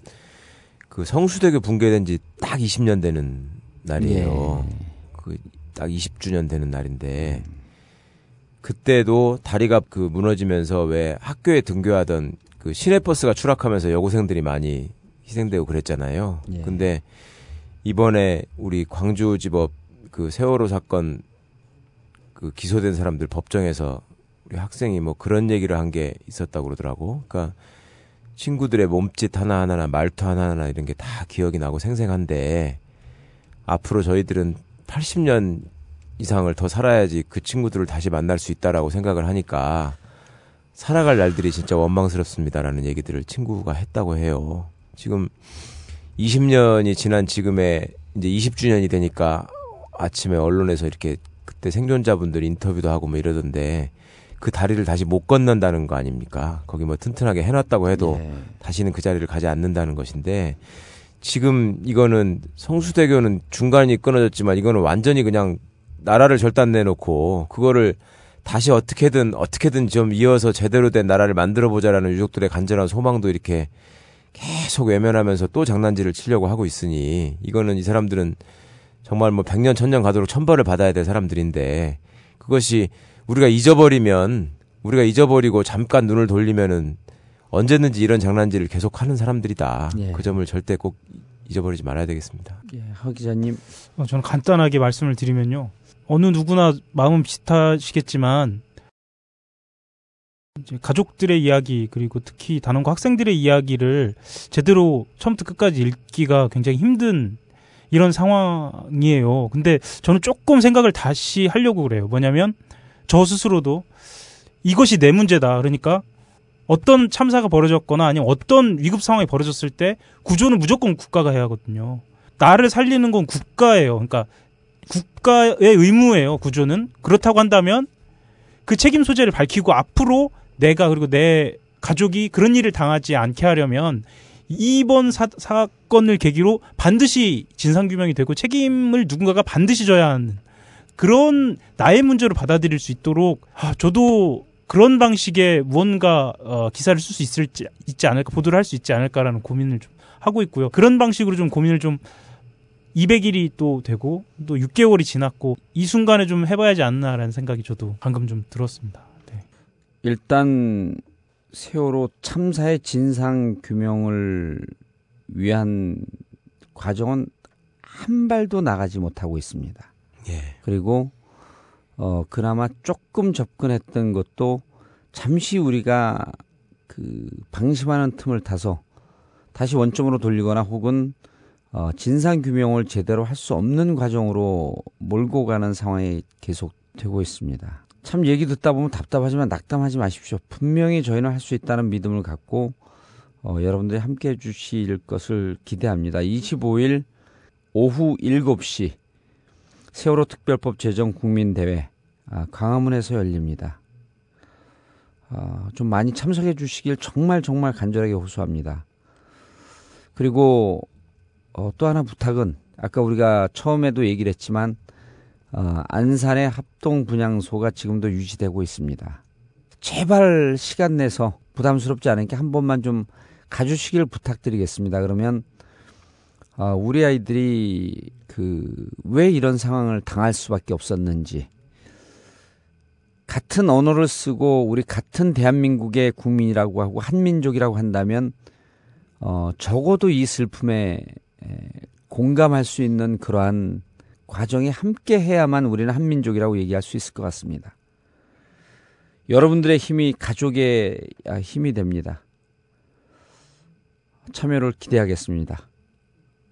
그 성수대교 붕괴된 지 딱 20년 되는 날이에요. 그딱 20주년 되는 날인데 그때도 다리가 그 무너지면서 왜 학교에 등교하던 그 시내버스가 추락하면서 여고생들이 많이 희생되고 그랬잖아요. 예. 근데 이번에 우리 광주지법 그 세월호 사건 그 기소된 사람들 법정에서 우리 학생이 뭐 그런 얘기를 한 게 있었다고 그러더라고. 그러니까 친구들의 몸짓 하나하나나 말투 하나하나 이런 게 다 기억이 나고 생생한데 앞으로 저희들은 80년 이상을 더 살아야지 그 친구들을 다시 만날 수 있다라고 생각을 하니까 살아갈 날들이 진짜 원망스럽습니다라는 얘기들을 친구가 했다고 해요. 지금 20년이 지난 지금에 이제 20주년이 되니까 아침에 언론에서 이렇게 그때 생존자분들 인터뷰도 하고 뭐 이러던데 그 다리를 다시 못 건넌다는 거 아닙니까? 거기 뭐 튼튼하게 해놨다고 해도 다시는 그 자리를 가지 않는다는 것인데 지금 이거는 성수대교는 중간이 끊어졌지만 이거는 완전히 그냥 나라를 절단 내놓고 그거를 다시 어떻게든 어떻게든 좀 이어서 제대로 된 나라를 만들어 보자라는 유족들의 간절한 소망도 이렇게 계속 외면하면서 또 장난질을 치려고 하고 있으니 이거는 이 사람들은 정말 뭐 백년 천년 가도록 천벌을 받아야 될 사람들인데 그것이 우리가 잊어버리면 우리가 잊어버리고 잠깐 눈을 돌리면은 언제든지 이런 장난질을 계속 하는 사람들이다. 예. 그 점을 절대 꼭 잊어버리지 말아야 되겠습니다. 예, 하 기자님. 어, 저는 간단하게 말씀을 드리면요. 어느 누구나 마음은 비슷하시겠지만 이제 가족들의 이야기 그리고 특히 단원고 학생들의 이야기를 제대로 처음부터 끝까지 읽기가 굉장히 힘든 이런 상황이에요. 근데 저는 조금 생각을 다시 하려고 그래요. 뭐냐면 저 스스로도 이것이 내 문제다. 그러니까 어떤 참사가 벌어졌거나 아니면 어떤 위급 상황이 벌어졌을 때 구조는 무조건 국가가 해야 하거든요. 나를 살리는 건 국가예요. 그러니까 국가의 의무예요. 구조는 그렇다고 한다면 그 책임 소재를 밝히고 앞으로 내가 그리고 내 가족이 그런 일을 당하지 않게 하려면 이번 사, 사건을 계기로 반드시 진상규명이 되고 책임을 누군가가 반드시 져야 하는 그런 나의 문제로 받아들일 수 있도록 아, 저도 그런 방식의 무언가 어, 기사를 쓸 수 있을지 있지 않을까 보도를 할 수 있지 않을까라는 고민을 좀 하고 있고요. 그런 방식으로 좀 고민을 좀 200일이 또 되고 또 6개월이 지났고 이 순간에 좀 해봐야지 않나라는 생각이 저도 방금 좀 들었습니다. 네. 일단 세월호 참사의 진상 규명을 위한 과정은 한 발도 나가지 못하고 있습니다. 예. 그리고 어 그나마 조금 접근했던 것도 잠시 우리가 그 방심하는 틈을 타서 다시 원점으로 돌리거나 혹은 어 진상 규명을 제대로 할 수 없는 과정으로 몰고 가는 상황이 계속되고 있습니다. 참 얘기 듣다 보면 답답하지만 낙담하지 마십시오. 분명히 저희는 할 수 있다는 믿음을 갖고 어, 여러분들이 함께 해주실 것을 기대합니다. 25일 오후 7시 세월호 특별법 제정 국민대회 아, 광화문에서 열립니다. 아, 좀 많이 참석해 주시길 정말 정말 간절하게 호소합니다. 그리고 어, 또 하나 부탁은 아까 우리가 처음에도 얘기를 했지만 어, 안산의 합동 분향소가 지금도 유지되고 있습니다. 제발 시간 내서 부담스럽지 않게 한 번만 좀 가주시길 부탁드리겠습니다. 그러면 어, 우리 아이들이 그 왜 이런 상황을 당할 수밖에 없었는지 같은 언어를 쓰고 우리 같은 대한민국의 국민이라고 하고 한민족이라고 한다면 어, 적어도 이 슬픔에 에, 공감할 수 있는 그러한 과정에 함께 해야만 우리는 한민족이라고 얘기할 수 있을 것 같습니다. 여러분들의 힘이 가족의 아, 힘이 됩니다. 참여를 기대하겠습니다.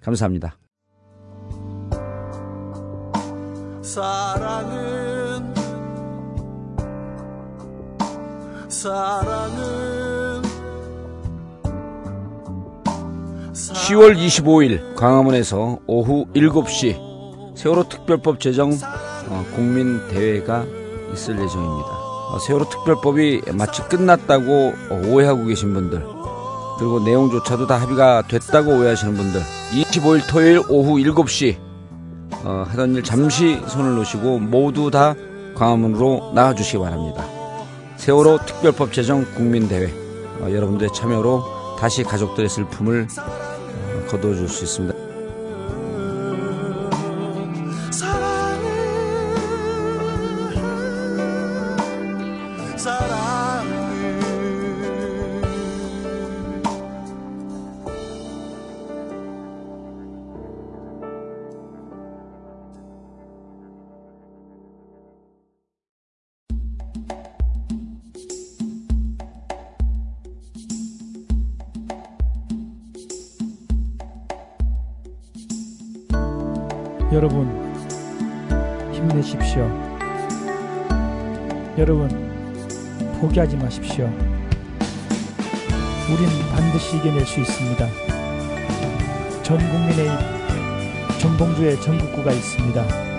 감사합니다. 사랑은 사랑은 10월 25일 광화문에서 오후 7시 세월호 특별법 제정 어, 국민대회가 있을 예정입니다. 어, 세월호 특별법이 마치 끝났다고 어, 오해하고 계신 분들 그리고 내용조차도 다 합의가 됐다고 오해하시는 분들 25일 토요일 오후 7시 어, 하던 일 잠시 손을 놓으시고 모두 다 광화문으로 나와주시기 바랍니다. 세월호 특별법 제정 국민대회 어, 여러분들의 참여로 다시 가족들의 슬픔을 어, 거둬줄 수 있습니다. 마십시오. 우린 반드시 이겨낼 수 있습니다. 전 국민의 전봉주의 전국구가 있습니다.